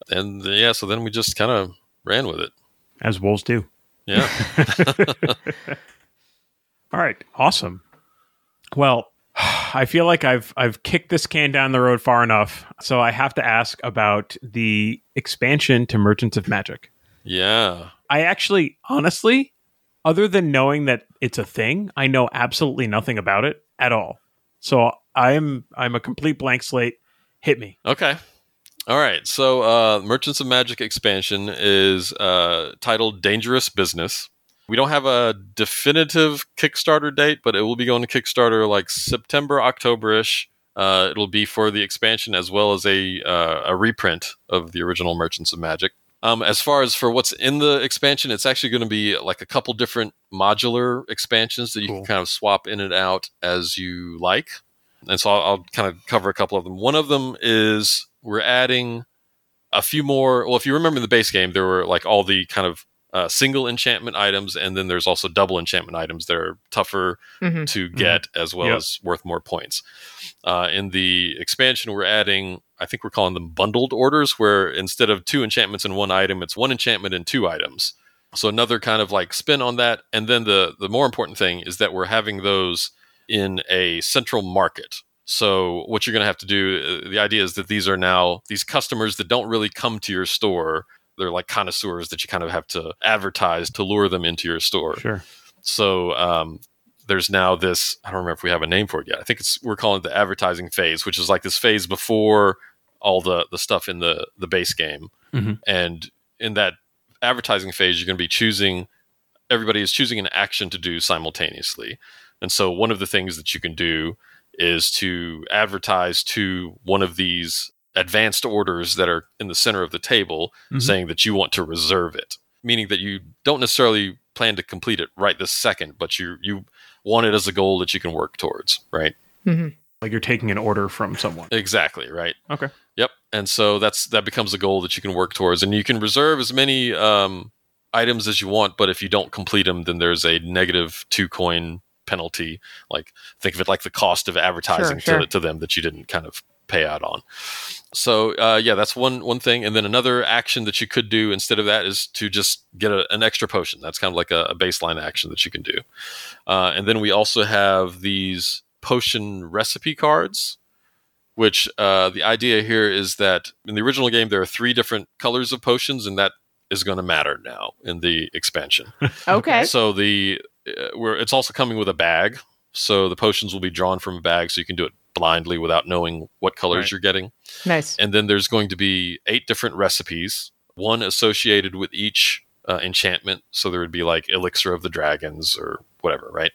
and uh, yeah, so then we just kind of ran with it. As wolves do. Yeah, All right, awesome. Well, I feel like I've I've kicked this can down the road far enough, so I have to ask about the expansion to Merchants of Magick. yeah. I actually, honestly, other than knowing that it's a thing, I know absolutely nothing about it at all. So I'm I'm a complete blank slate. Hit me. Okay. All right. So, uh, Merchants of Magick expansion is uh, titled Dangerous Business. We don't have a definitive Kickstarter date, but it will be going to Kickstarter like September, October ish Uh, it'll be for the expansion as well as a uh, a reprint of the original Merchants of Magick. Um, as far as for what's in the expansion, it's actually going to be like a couple different modular expansions that you Cool. can kind of swap in and out as you like. And so I'll, I'll kind of cover a couple of them. One of them is we're adding a few more. Well, if you remember in the base game, there were like all the kind of uh, single enchantment items, and then there's also double enchantment items that are tougher Mhm. to get as well Yep. as worth more points. Uh, in the expansion, we're adding, I think we're calling them bundled orders, where instead of two enchantments in one item, it's one enchantment in two items. So another kind of like spin on that. And then the the more important thing is that we're having those in a central market. So what you're going to have to do, uh, the idea is that these are now these customers that don't really come to your store. They're like connoisseurs that you kind of have to advertise to lure them into your store. Sure. So um, there's now this. I don't remember if we have a name for it yet. I think it's we're calling it the advertising phase, which is like this phase before all the the stuff in the the base game. Mhm. And in that advertising phase, you're going to be choosing. Everybody is choosing an action to do simultaneously, and so one of the things that you can do is to advertise to one of these advanced orders that are in the center of the table Mhm. saying that you want to reserve it meaning that you don't necessarily plan to complete it right this second but you you want it as a goal that you can work towards right Like you're taking an order from someone. exactly right Okay. yep and so that's that becomes a goal that you can work towards and you can reserve as many um, items as you want but if you don't complete them then there's a negative two coin penalty like think of it like the cost of advertising Sure, sure. To, to them that you didn't kind of pay out on so uh, yeah that's one one thing. And then another action that you could do instead of that is to just get a, an extra potion. That's kind of like a, a baseline action that you can do. Uh, and then we also have these potion recipe cards which uh, the idea here is that in the original game there are three different colors of potions and that is going to matter now in the expansion. Okay. so the uh, where it's also coming with a bag. So the potions will be drawn from a bag so you can do it blindly without knowing what colors Right. you're getting Nice. and then there's going to be eight different recipes, one associated with each uh, enchantment. So there would be like Elixir of the Dragons or whatever, right?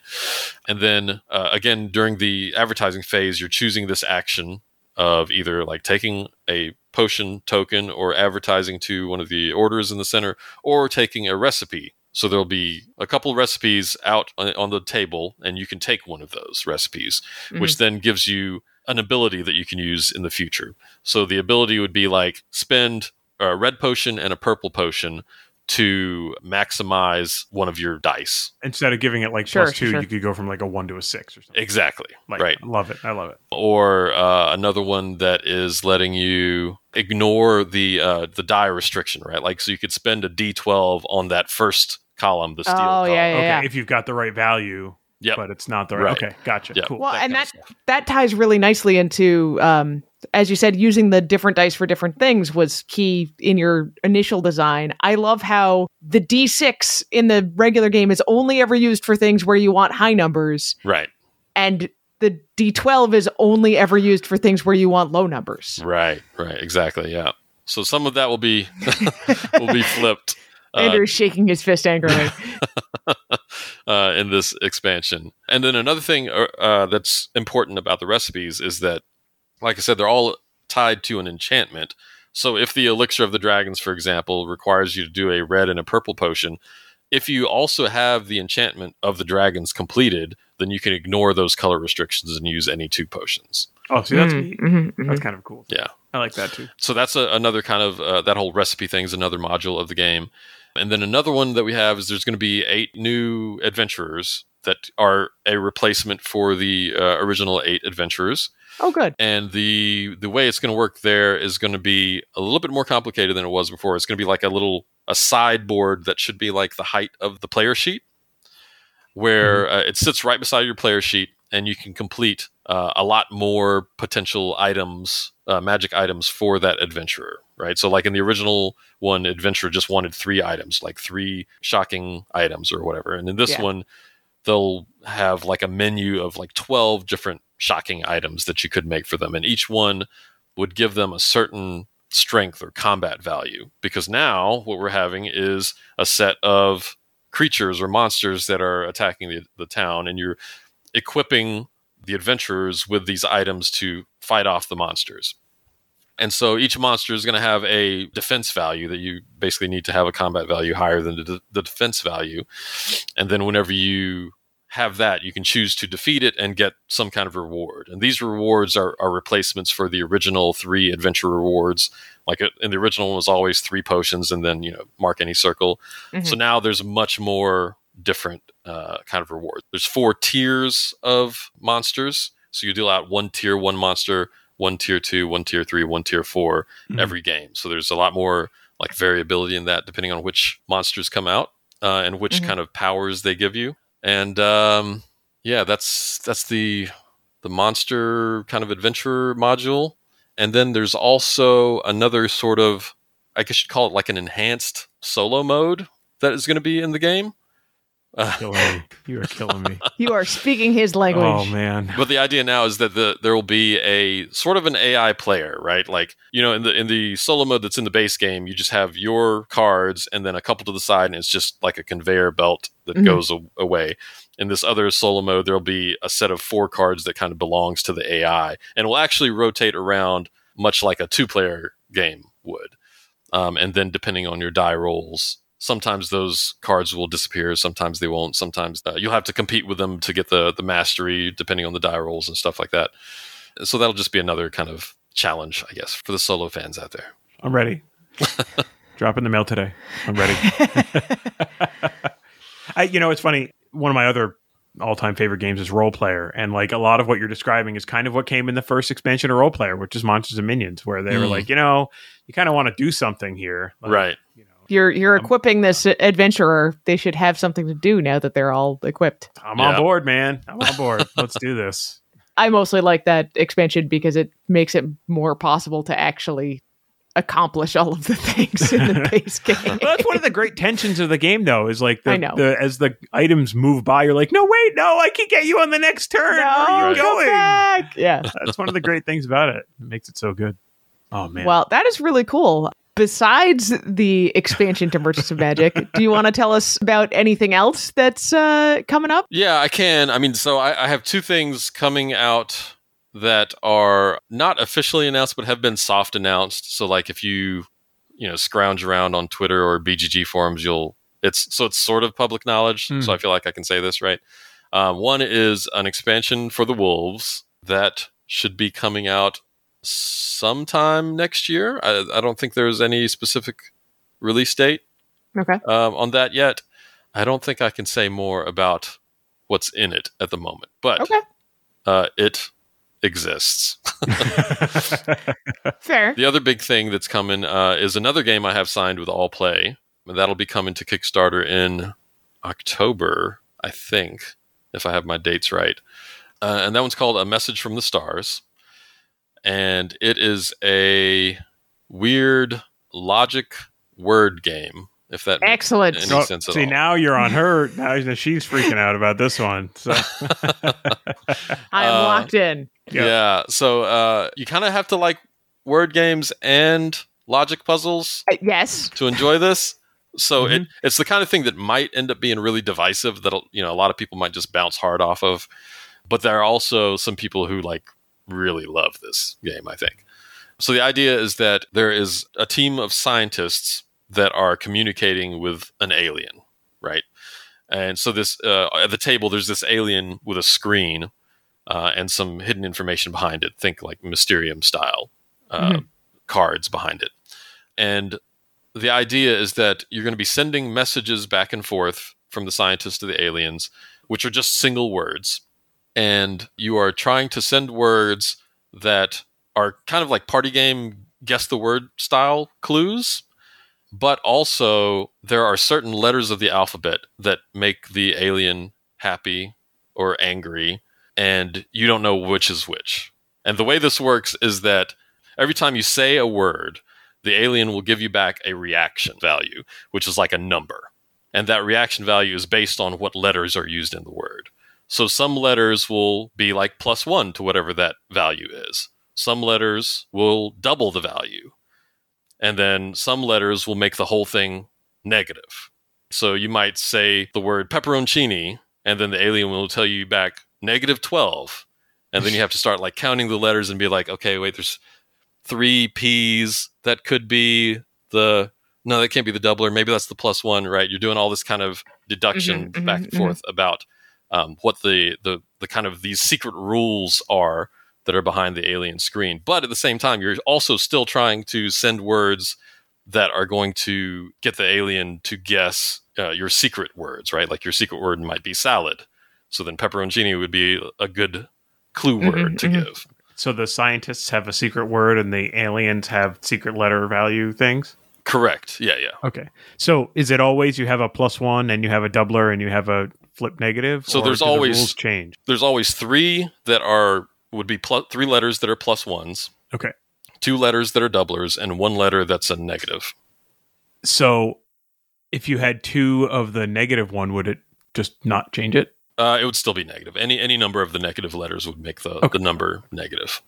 And then uh, again, during the advertising phase, you're choosing this action of either like taking a potion token or advertising to one of the orders in the center or taking a recipe. So there'll be a couple recipes out on, on the table, and you can take one of those recipes, which then gives you an ability that you can use in the future. So the ability would be like spend a red potion and a purple potion to maximize one of your dice. Instead of giving it like Sure, plus two, sure. you could go from like a one to a six or something. Exactly. Like, right. I love it. I love it. Or uh, another one that is letting you ignore the uh, the die restriction, right? Like so you could spend a D12 on that first column, the steel Oh, column. yeah, yeah. Okay, if you've got the right value, yeah, but it's not the right. Right. Okay, gotcha. Yep. Cool. Well, that and that stuff. that ties really nicely into, um, as you said, using the different dice for different things was key in your initial design. I love how the D6 in the regular game is only ever used for things where you want high numbers, Right. and the D12 is only ever used for things where you want low numbers. Right. Right. Exactly. Yeah. So some of that will be will be flipped. Uh, Andrew is shaking his fist angrily. uh, in this expansion. And then another thing uh, uh, that's important about the recipes is that, like I said, they're all tied to an enchantment. So if the elixir of the dragons, for example, requires you to do a red and a purple potion, if you also have the enchantment of the dragons completed, then you can ignore those color restrictions and use any two potions. Oh, see, that's Mm, neat. mhm, mhm. That's kind of cool. Yeah. I like that too. So that's a, another kind of uh, that whole recipe thing is another module of the game. And then another one that we have is there's going to be eight new adventurers that are a replacement for the uh, original eight adventurers. Oh, good. And the the way it's going to work there is going to be a little bit more complicated than it was before. It's going to be like a little a sideboard that should be like the height of the player sheet, where uh, it sits right beside your player sheet, and you can complete uh, a lot more potential items, uh, magic items for that adventurer. Right. So, like in the original one, adventurer just wanted three items, like three shocking items or whatever. And in this Yeah. one, they'll have like a menu of like 12 different shocking items that you could make for them and each one would give them a certain strength or combat value because now what we're having is a set of creatures or monsters that are attacking the, the town and you're equipping the adventurers with these items to fight off the monsters. And so each monster is going to have a defense value that you basically need to have a combat value higher than the, the defense value. And then whenever you have that, you can choose to defeat it and get some kind of reward. And these rewards are, are replacements for the original three adventure rewards. Like in the original one was always three potions and then, you know, mark any circle. Mhm. So now there's much more different uh, kind of rewards. There's four tiers of monsters. So you deal out one tier, one monster, one tier two, one tier three, one tier 4 Mhm. every game. So there's a lot more like variability in that depending on which monsters come out uh, and which Mhm. kind of powers they give you. And um, yeah, that's that's the the monster kind of adventure module. And then there's also another sort of I guess you'd call it like an enhanced solo mode that is going to be in the game. Killing me. You are killing me. You are speaking his language. oh man. but the idea now is that the there will be a sort of an AI player, right? Like you know, in the in the solo mode that's in the base game, you just have your cards and then a couple to the side, and it's just like a conveyor belt that Mhm. goes a- away. In this other solo mode, there'll be a set of four cards that kind of belongs to the AI, and will actually rotate around much like a two player game would. Um, and then depending on your die rolls. Sometimes those cards will disappear. Sometimes they won't. Sometimes uh, you'll have to compete with them to get the the mastery, depending on the die rolls and stuff like that. So that'll just be another kind of challenge, I guess, for the solo fans out there. I'm ready. Drop in the mail today. I'm ready. I, you know, it's funny. One of my other all-time favorite games is Roll Player, and like a lot of what you're describing is kind of what came in the first expansion of Roll Player, which is Monsters and Minions, where they were Mm. like, you know, you kind of want to do something here, Like, right. You know, You're you're equipping this adventurer. They should have something to do now that they're all equipped. I'm Yeah. on board, man. I'm on board. Let's do this. I mostly like that expansion because it makes it more possible to actually accomplish all of the things in the base game. Well, that's one of the great tensions of the game, though, is like the, I know. the as the items move by, you're like, no, wait, no, I can get you on the next turn. Where are you going? back. Yeah. That's one of the great things about it. It makes it so good. Oh man. Well, that is really cool. Besides the expansion to Merchants of Magick, do you want to tell us about anything else that's uh, coming up? Yeah, I can. I mean, so I, I have two things coming out that are not officially announced, but have been soft announced. So, like, if you you know scrounge around on Twitter or BGG forums, you'll it's so it's sort of public knowledge. Hmm. So I feel like I can say this right. Um, one is an expansion for the Wolves that should be coming out sometime next year. I, I don't think there's any specific release date Okay. um, on that yet. I don't think I can say more about what's in it at the moment, but Okay. uh, it exists. Fair. the other big thing that's coming uh, is another game I have signed with Allplay. That'll be coming to Kickstarter in October, I think, if I have my dates right. Uh, and that one's called A Message from the Stars. And it is a weird logic word game, if that makes Excellent. any So- sense at see, all. now you're on her. Now she's freaking out about this one. So I'm Uh, locked in. Yeah. Yeah. So uh, you kind of have to like word games and logic puzzles Uh, yes. to enjoy this. So Mm-hmm. it, it's the kind of thing that might end up being really divisive. That you know a lot of people might just bounce hard off of. But there are also some people who like really love this game. I think. So the idea is that there is a team of scientists that are communicating with an alien, right? And so this uh, at the table, there's this alien with a screen uh, and some hidden information behind it. Think like Mysterium style uh, cards behind it. And the idea is that you're going to be sending messages back and forth from the scientists to the aliens, which are just single words. And you are trying to send words that are kind of like party game guess the word style clues. But also, there are certain letters of the alphabet that make the alien happy or angry, and you don't know which is which. And the way this works is that every time you say a word, the alien will give you back a reaction value, which is like a number. And that reaction value is based on what letters are used in the word. So some letters will be like plus one to whatever that value is. Some letters will double the value. And then some letters will make the whole thing negative. So you might say the word pepperoncini, and then the alien will tell you back negative 12. and then you have to start like counting the letters and be like, okay, wait, there's three P's that could be the no, that can't be the doubler. Maybe that's the plus one, right? You're doing all this kind of deduction Mhm, mhm, back and mhm. forth about um, what the, the the kind of these secret rules are that are behind the alien screen. But at the same time, you're also still trying to send words that are going to get the alien to guess uh, your secret words, right? Like your secret word might be salad. So then pepperoncini would be a good clue Mhm, word to mhm. give. So the scientists have a secret word and the aliens have secret letter value things? Correct. Yeah, yeah. Okay. So is it always you have a plus one and you have a doubler and you have a flip negative? So there's the always- rules change. There's always three that are would be plus three letters that are plus ones, Okay. two letters that are doublers, and one letter that's a negative. So if you had two of the negative one, would it just not change it? Uh, it would still be negative. Any any number of the negative letters would make the, Okay. the number negative.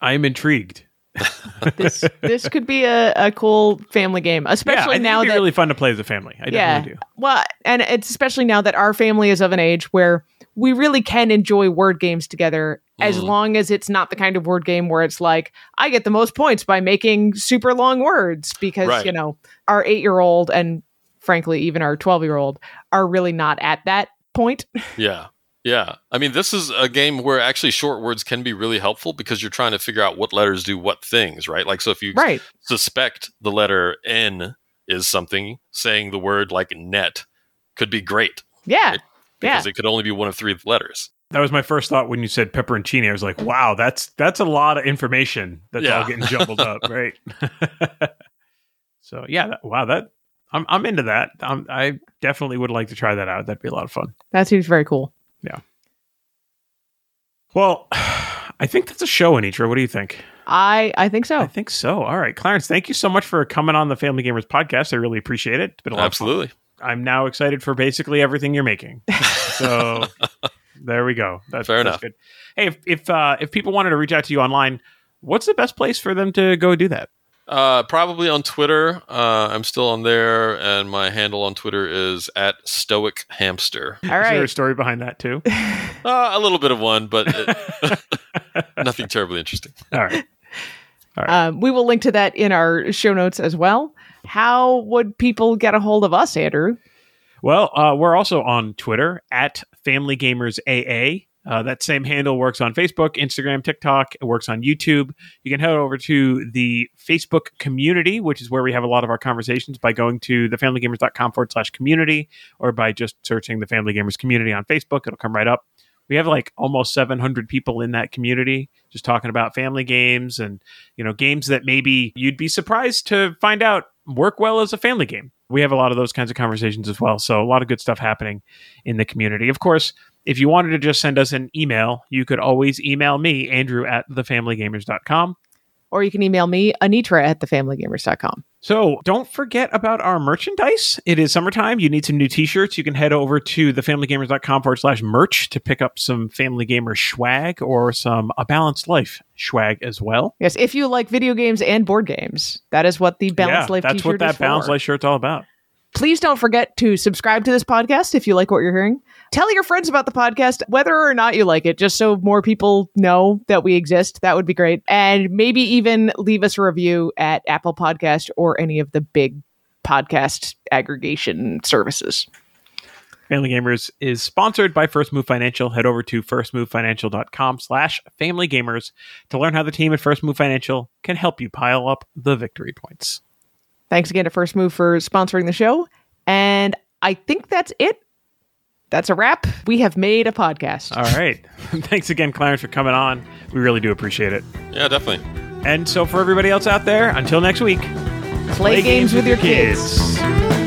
I am intrigued. This this could be a, a cool family game, yeah, especially think now that really fun to play as a family. I yeah. definitely do. Well, and it's especially now that our family is of an age where we really can enjoy word games together as Mm. long as it's not the kind of word game where it's like I get the most points by making super long words because, Right. you know, our 8-year-old and frankly even our 12-year-old are really not at that point. Yeah. Yeah. I mean, this is a game where actually short words can be really helpful because you're trying to figure out what letters do what things, right? Like, so if you right. suspect the letter N is something, saying the word like net could be great Yeah. Right. Yeah. because it could only be one of three letters. That was my first thought when you said pepperoncini. I was like, wow, that's that's a lot of information that's all getting jumbled up, right? so yeah, that, wow, that I'm I'm into that. I'm, I definitely would like to try that out. That'd be a lot of fun. That seems very cool. Well, I think that's a show, Anitra. What do you think? I I think so. I think so. All right, Clarence, thank you so much for coming on the Family Gamers podcast. I really appreciate it. It's been a lot of. Absolutely. I'm now excited for basically everything you're making. So there we go. That's, Fair that's enough. good. Hey, if if, uh, if people wanted to reach out to you online, what's the best place for them to go do that? Uh, probably on Twitter. Uh, I'm still on there, and my handle on Twitter is at Stoic Hamster. All Is there a story behind that too? Uh, a little bit of one, but it, nothing terribly interesting. All right. Um, we will link to that in our show notes as well. How would people get a hold of us, Andrew? Well, uh, we're also on Twitter at Family Gamers AA. Uh, that same handle works on Facebook, Instagram, TikTok. It works on YouTube. You can head over to the Facebook community, which is where we have a lot of our conversations by going to thefamilygamers.com forward slash community or by just searching the Family Gamers community on Facebook. It'll come right up. We have like almost 700 people in that community just talking about family games and, you know, games that maybe you'd be surprised to find out work well as a family game. We have a lot of those kinds of conversations as well. So a lot of good stuff happening in the community. Of course, if you wanted to just send us an email, you could always email me, Andrew at thefamilygamers.com. Or you can email me, Anitra at thefamilygamers.com. So don't forget about our merchandise. It is summertime. You need some new t-shirts. You can head over to thefamilygamers.com forward slash merch to pick up some Family Gamer swag or some A Balanced Life swag as well. Yes, if you like video games and board games, that is what the Balanced yeah, Life that's what that is Balanced. Life shirt's all about. Please don't forget to subscribe to this podcast if you like what you're hearing. Tell your friends about the podcast, whether or not you like it, just so more people know that we exist. That would be great. And maybe even leave us a review at Apple Podcast or any of the big podcast aggregation services. Family Gamers is sponsored by First Move Financial. Head over to firstmovefinancial.com slash family gamers to learn how the team at First Move Financial can help you pile up the victory points. Thanks again to First Move for sponsoring the show. And I think that's it. That's a wrap. We have made a podcast. All right. Thanks again, Clarence, for coming on. We really do appreciate it. Yeah, definitely. And so for everybody else out there, until next week, Play, games, with your kids. kids.